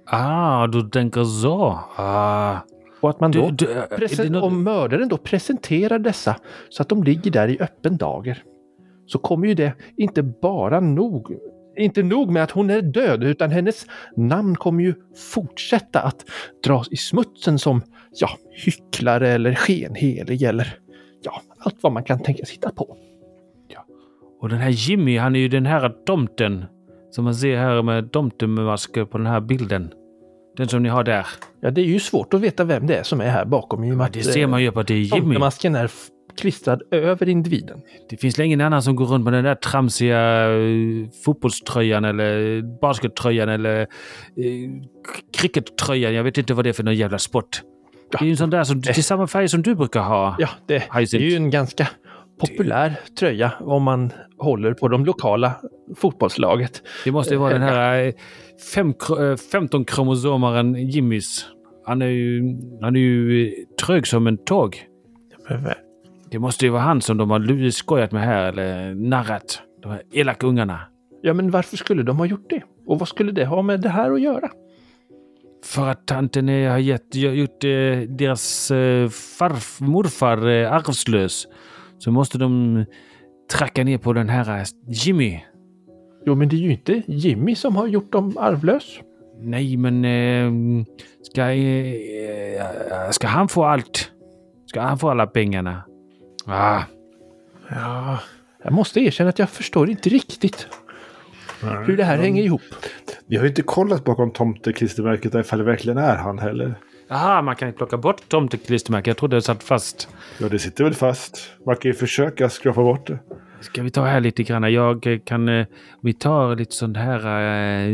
ah, du tänker så. Ah. Och att man Du, då, du, är presen- det nå- om mördaren då presenterar dessa så att de ligger där i öppen dager. Så kommer ju det inte bara nog, inte nog med att hon är död, utan hennes namn kommer ju fortsätta att dras i smutsen som, ja, hycklare eller skenhelig eller ja, allt vad man kan tänkas hitta på. Och den här Jimmy, han är ju den här tomten. Som man ser här med tomtemasker på den här bilden. Den som ni har där. Ja, det är ju svårt att veta vem det är som är här bakom i Ja, att det ser man ju på att det är Jimmy. tomtemasken är klistrad över individen. Det finns ingen annan som går runt med den där tramsiga eh, fotbollströjan eller baskettröjan eller eh, crickettröjan. Jag vet inte vad det är för någon jävla sport. Ja. Det är ju en sån där som, det är samma färg som du brukar ha. Ja, det, det är ju en ganska populär tröja om man håller på de lokala fotbollslaget. Det måste ju vara den här eh, fem, 15-kromosomaren Jimmys. Han är ju, han är ju eh, trög som en tåg. Det måste ju vara han som de har lu- skojat med här, eller narrat. De här elaka ungarna. Ja, men varför skulle de ha gjort det? Och vad skulle det ha med det här att göra? För att tanten har gett, gjort eh, deras eh, farf, morfar eh, arvslös. Så måste de tracka ner på den här Jimmy. Jo, men det är ju inte Jimmy som har gjort dem arvlös. Nej, men eh, ska, eh, ska han få allt? Ska han få alla pengarna? Ah, Ja, Jag måste erkänna att jag förstår inte riktigt hur det här hänger ihop. Vi har ju inte kollat bakom tomteklistermärket ifall det verkligen är han heller. Aha, man kan ju plocka bort tomteklistermärket. Jag trodde det satt fast. Ja, det sitter väl fast. Man kan ju försöka skrapa bort det. Ska vi ta här lite grann? Jag eh, kan... eh, Vi tar lite sån här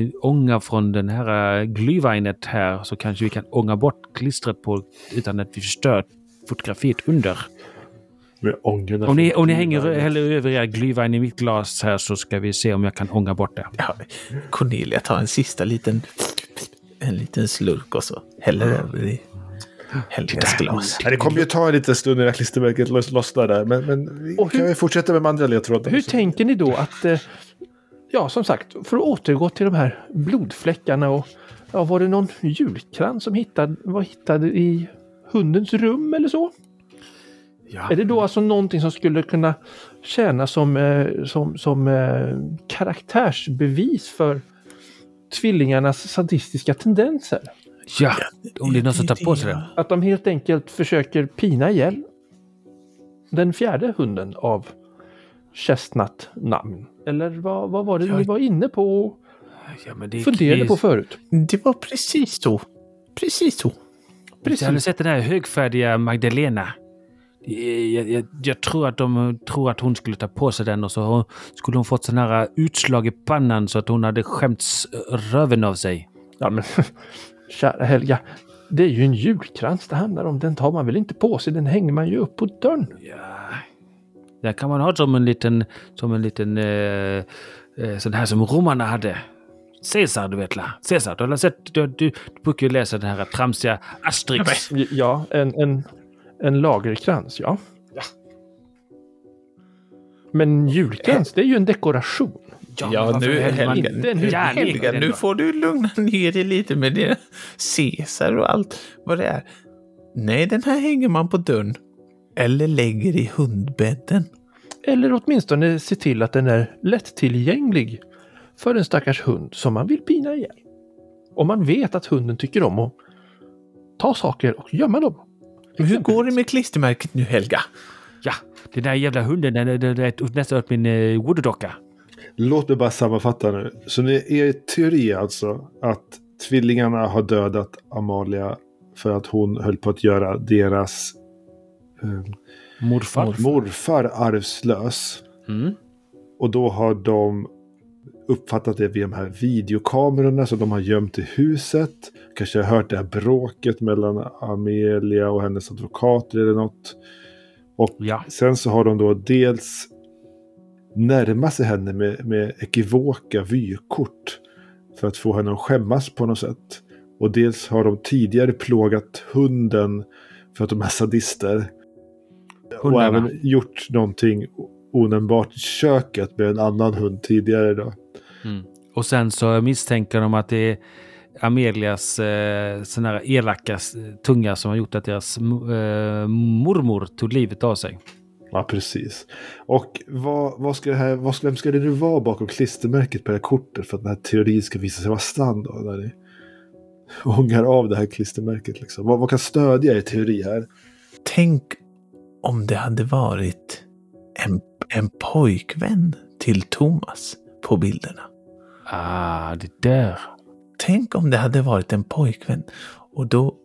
äh, ånga från den här äh, glühweinet här så kanske vi kan ånga bort klistret på utan att vi förstör fotografiet under. Med ångorna. Om ni, om ni hänger, häller över era glühwein i mitt glas här så ska vi se om jag kan ånga bort det. ja. Cornelia tar en sista liten, en liten slurk och så häller över i Helgas glas. Ja, det kommer ju ta en liten stund innan klistermärket loss- lossnar där. Men, men vi Och hur- kan ju fortsätta med de andra ledtrådarna. Hur tänker ni då att, eh, ja som sagt, för att återgå till de här blodfläckarna och ja, var det någon julkrans som hittade, var hittade i hundens rum eller så? Ja. Är det då alltså någonting som skulle kunna tjäna som, eh, som, som eh, karaktärsbevis för tvillingarnas sadistiska tendenser? ja, om det är någon som tar på sig det. Att de helt enkelt försöker pina ihjäl den fjärde hunden av Chestnut namn. Eller vad, vad var det Ja. ni var inne på och Ja, men det funderade på förut? Det var precis så. Precis så. Jag hade sett den här högfärdiga Magdalena. Jag, jag, jag tror att de tror att hon skulle ta på sig den och så hon- skulle hon fått sån här utslag i pannan så att hon hade skämts röven av sig. Ja men [LAUGHS] kära Helga, det är ju en julkrans det handlar om. Den tar man väl inte på sig, den hänger man ju upp på dörren. Ja. Den kan man ha som en liten, som en liten eh, eh, sån här som romarna hade. Caesar, du vet la. Caesar, du har sett, du, du, du brukar ju läsa den här tramsiga Asterix. Ja, en, en, En lagerkrans, ja. Men julkrans, det är ju en dekoration. Ja, nu Helga, inte en Helga, nu får du lugna ner dig lite med dina Caesar och allt vad det är. Nej, den här hänger man på dörren. Eller lägger i hundbädden. Eller åtminstone se till att den är lättillgänglig för en stackars hund som man vill pina ihjäl. Om man vet att hunden tycker om att ta saker och gömma dem. Men hur går det med klistermärket nu Helga? Ja, den där jävla hunden, den, den, den är nästan upp min uh, voodoo-docka. Låt mig bara sammanfatta nu. Så ni, er teori är alltså att tvillingarna har dödat Amalia för att hon höll på att göra deras eh, Morfar. morfar arvslös. Mm. Och då har de uppfattat det via de här videokamerorna som de har gömt i huset. Kanske har hört det här bråket mellan Amelia och hennes advokater eller något. Och Ja. sen så har de då dels närmat sig henne med, med ekivoka vykort. För att få henne att skämmas på något sätt. Och dels har de tidigare plågat hunden för att de är sadister. Och Hundarna. även gjort någonting onämnbart i köket med en annan hund tidigare då. Mm. Och sen så misstänker de att det är Amelias eh, sån här elaka tunga som har gjort att deras eh, mormor tog livet av sig. Ja, precis. Och vad, vad ska det här, vad ska, vem ska det nu vara bakom klistermärket på det här kortet för att den här teorin ska visa sig vara sann då? När ni ångar av det här klistermärket liksom. Vad, vad kan stödja er teori här? Tänk om det hade varit en, en pojkvän till Thomas på bilderna. Ah, det där. Tänk om det hade varit en pojkvän och då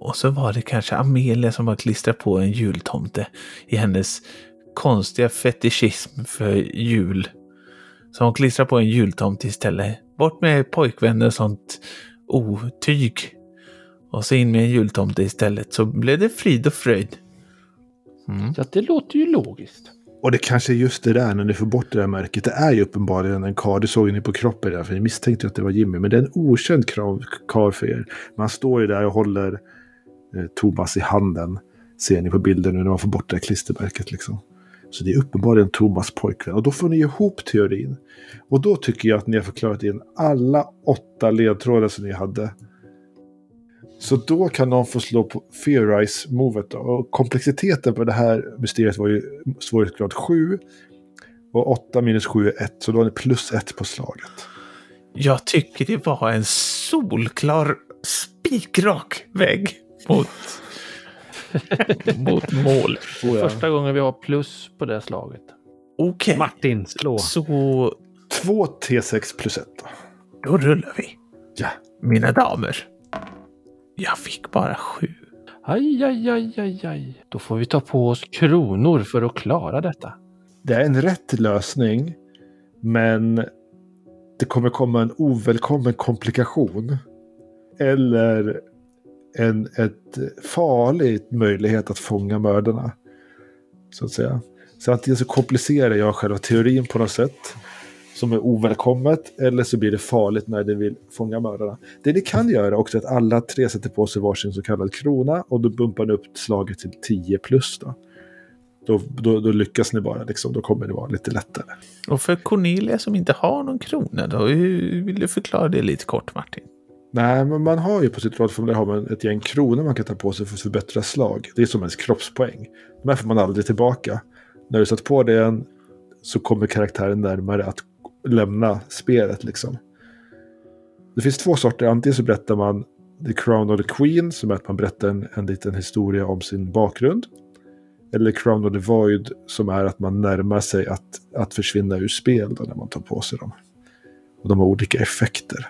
och så var det kanske Amelia som har klistrat på en jultomte i hennes konstiga fetischism för jul. Så hon klistrar på en jultomte istället. Bort med pojkvänner och sånt otyg. Och så in med en jultomte istället så blev det frid och fröjd. Mm. Att det låter ju logiskt. Och det kanske är just det där när ni får bort det där märket. Det är ju uppenbarligen en karl. Det såg ni på kroppen där. För ni misstänkte ju att det var Jimmy. Men det är en okänd karl för er. Man står ju där och håller eh, Thomas i handen. Ser ni på bilden nu när man får bort det här klistermärket liksom. Så det är uppenbarligen Thomas pojkvän. Och då får ni ihop teorin. Och då tycker jag att ni har förklarat in alla åtta ledtrådar som ni hade. Så då kan någon få slå på Fearize-movet. då. Och komplexiteten på det här mysteriet var ju svårighetsgrad 7. Och 8 minus 7 är 1. Så då har ni plus 1 på slaget. Jag tycker det var en solklar spikrak vägg mot, [LAUGHS] mot mål. Första gången vi har plus på det slaget. Okej, Martin, slå. så 2 T6 plus 1 då. då rullar vi. Ja. Mina damer. Jag fick bara sju. Aj, aj, aj, aj, aj. Då får vi ta på oss kronor för att klara detta. Det är en rätt lösning. Men det kommer komma en ovälkommen komplikation. Eller en ett farlig möjlighet att fånga mördarna. Så att säga. Så antingen så komplicerar jag själva teorin på något sätt. Som är ovälkommet. Eller så blir det farligt när ni vill fånga mördarna. Det ni kan göra också är att alla tre sätter på sig varsin så kallad krona. Och då bumpar ni upp slaget till 10 plus då. Då, då, då lyckas ni bara liksom. Då kommer det vara lite lättare. Och för Cornelia som inte har någon krona då, hur vill du förklara det lite kort Martin? Nej, men man har ju på sitt rådformulär har man ett gäng kronor man kan ta på sig för att förbättra slag. Det är som ens kroppspoäng. De här får man aldrig tillbaka. När du satt på det så kommer karaktären närmare att lämna spelet liksom. Det finns två sorter. Antingen så berättar man The Crown of the Queen som är att man berättar en, en liten historia om sin bakgrund. Eller Crown of the Void som är att man närmar sig att, att försvinna ur spel då, när man tar på sig dem. Och de har olika effekter.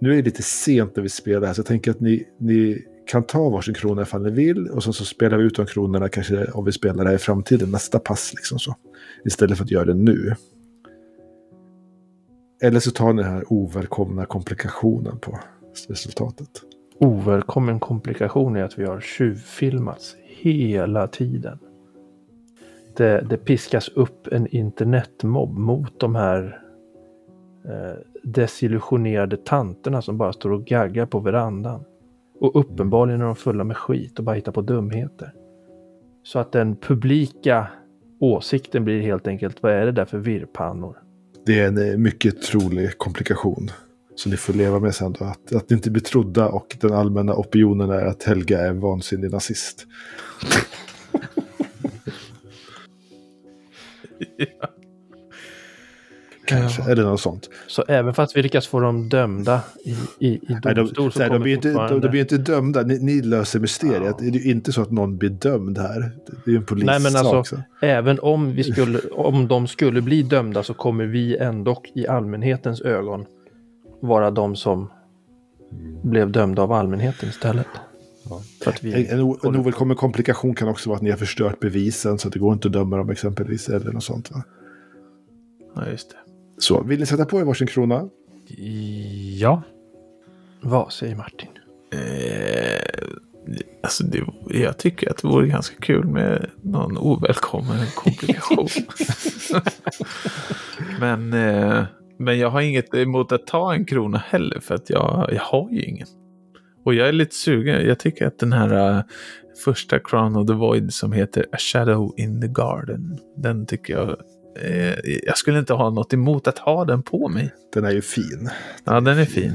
Nu är det lite sent när vi spelar här, så jag tänker att ni, ni kan ta varsin krona ifall ni vill. Och sen så spelar vi ut de kronorna kanske om vi spelar det här i framtiden, nästa pass liksom så. Istället för att göra det nu. Eller så tar ni den här ovälkomna komplikationen på resultatet. Ovälkommen komplikation är att vi har tjuvfilmats hela tiden. Det, det piskas upp en internetmobb mot de här eh, desillusionerade tanterna som bara står och gaggar på verandan. Och uppenbarligen är de fulla med skit och bara hittar på dumheter. Så att den publika åsikten blir helt enkelt, vad är det där för virrpannor? Det är en eh, mycket trolig komplikation. Så ni får leva med sen då. Att, att ni inte blir trodda och den allmänna opinionen är att Helga är en vansinnig nazist. [LAUGHS] [LAUGHS] Kanske, eller något sånt. Så även fast vi lyckas få dem dömda i, i, i Nej, de, domstol så nej, de, kommer blir inte, de, fortfarande... de blir inte dömda. Ni, ni löser mysteriet. Ja. Det är ju inte så att någon blir dömd här. Det är ju en polissak. Nej, men alltså, så. även om, vi skulle, om de skulle bli dömda så kommer vi ändå i allmänhetens ögon vara de som blev dömda av allmänheten istället. Vi, En, en, en ovälkommen komplikation kan också vara att ni har förstört bevisen så att det går inte att döma dem exempelvis. Eller något sånt. Va? Ja, just det. Så, vill ni sätta på er varsin krona? Ja. vad säger Martin? Eh, alltså det, jag tycker att det vore ganska kul med någon ovälkommen komplikation. [LAUGHS] men, eh, men jag har inget emot att ta en krona heller för att jag, jag har ju ingen. Och jag är lite sugen. Jag tycker att den här eh, första Crown of the Void som heter A Shadow in the Garden. Den tycker jag. Eh, jag skulle inte ha något emot att ha den på mig. Den är ju fin. Ja, den är fin.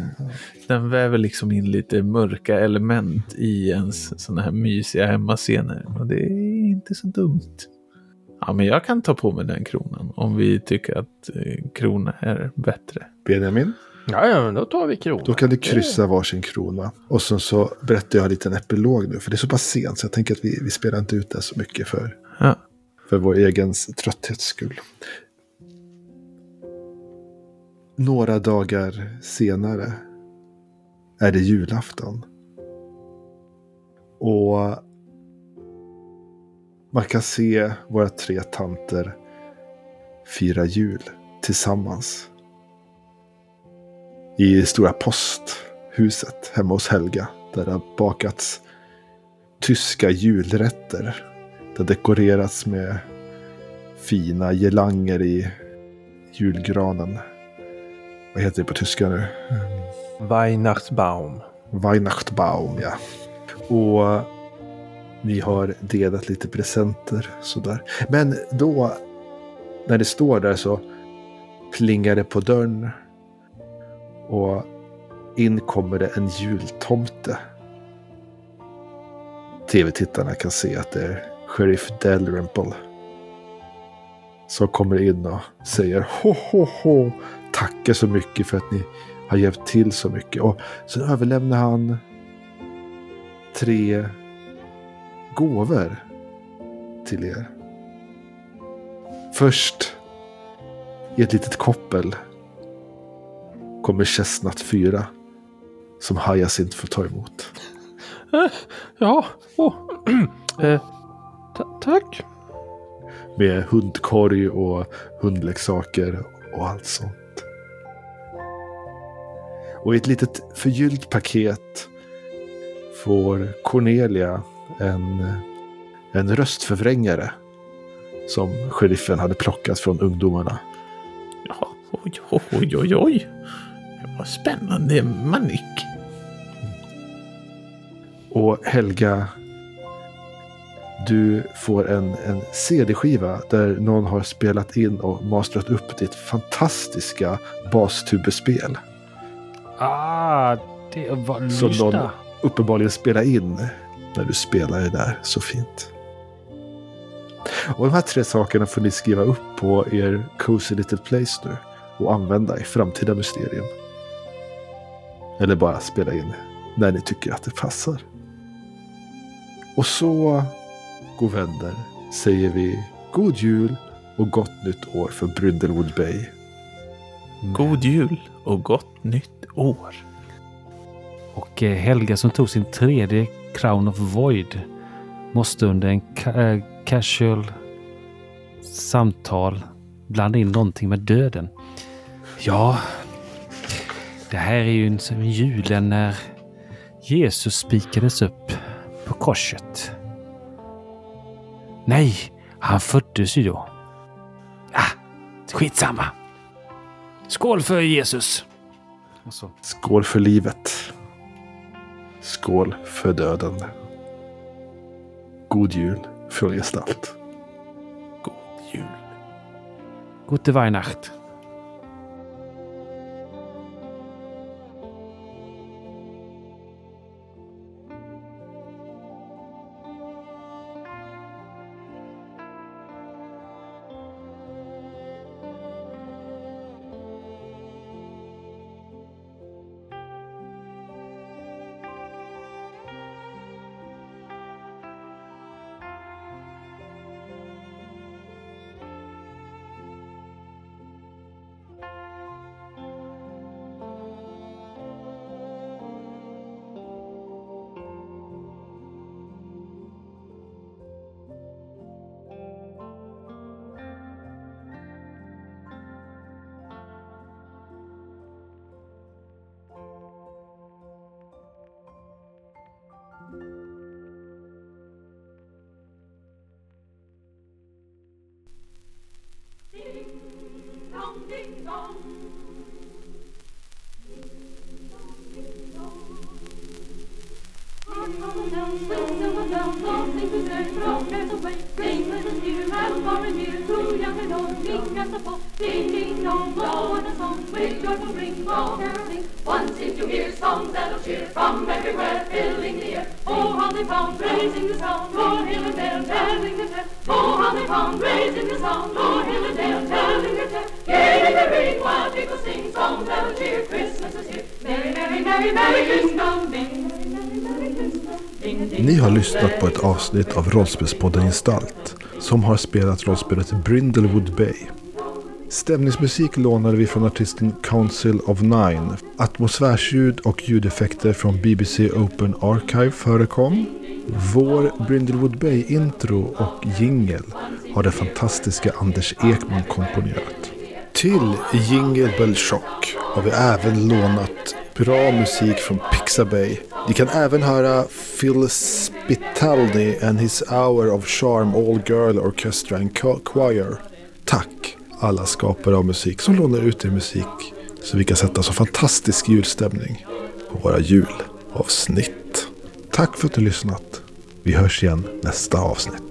Den väver liksom in lite mörka element i ens sådana här mysiga hemmascener. Och det är inte så dumt. Ja, men jag kan ta på mig den kronan om vi tycker att eh, krona är bättre. Benjamin, Ja, ja, men då tar vi kronan. då kan du kryssa varsin krona. Och sen så berättar jag en liten epilog nu. För det är så pass sent så jag tänker att vi, vi spelar inte ut det så mycket för, Ja för vår egen trötthets skull. Några dagar senare är det julafton. Och man kan se våra tre tanter fira jul tillsammans. I stora posthuset hemma hos Helga. Där det har bakats tyska julrätter. Det dekorerats med fina girlanger i julgranen. Vad heter det på tyska nu? Weihnachtsbaum. Weihnachtsbaum, ja. Och ni har delat lite presenter sådär. Men då, när det står där så plingar det på dörren. Och in kommer det en jultomte. Tv-tittarna kan se att det är Sheriff Dalrymple. Som kommer in och säger ho ho ho. Tackar så mycket för att ni har hjälpt till så mycket. Och Sen överlämnar han tre gåvor till er. Först i ett litet koppel kommer Chestnut 4 som Hyacinth får ta emot. Eh, ja, åh. [CLEARS THROAT] eh, tack. Med hundkorg och hundleksaker och allt sånt. Och i ett litet förgyllt paket får Cornelia en, en röstförvrängare. Som sheriffen hade plockat från ungdomarna. Ja, oj, oj, oj, oj. Det var spännande manik. Och Helga, du får en, en CD-skiva där någon har spelat in och mastrat upp ditt fantastiska bastubespel. Ah, det var Så lyssna. någon uppenbarligen spelar in när du spelar det där så fint. Och de här tre sakerna får ni skriva upp på er Cozy Little Place nu och använda i framtida mysterium. Eller bara spela in när ni tycker att det passar. Och så, god vänner, säger vi god jul och gott nytt år för Brindlewood Bay. God jul och gott nytt år. Och eh, Helga som tog sin tredje Crown of Void måste under en ca- eh, casual samtal blanda in någonting med döden. Ja, det här är ju en som julen när Jesus spikades upp på korset. Nej, han föddes ju då. Ah, skitsamma. Skål för Jesus! Skål för livet. Skål för döden. God jul från Gestalt. God jul. Gute Weihnacht. Everywhere, filling the air. Oh, raising the sound, o'er hill and dale, telling the tale. Oh, Tom raising his song, Lord hill telling the tale. Gay they ring, while people sing songs that'll cheer. Christmas is here. Merry, merry, merry, merry Christmas, ding, merry, merry, Christmas. Ni har lyssnat på ett avsnitt av Rollspelspodden Gestalt som har spelat rollspelet Brindlewood Bay. Stämningsmusik lånade vi från artisten Council of Nine. Atmosfärsljud och ljudeffekter från BBC Open Archive förekom. Vår Brindlewood Bay-intro och jingel har den fantastiska Anders Ekman komponerat. Till Jingle Bell Shock har vi även lånat bra musik från Pixabay. Ni kan även höra Phil Spitalny and his Hour of Charm All Girl Orchestra and Choir. Tack alla skapare av musik som lånar ut er musik så vi kan sätta så fantastisk julstämning på våra julavsnitt. Tack för att du har lyssnat. Vi hörs igen nästa avsnitt.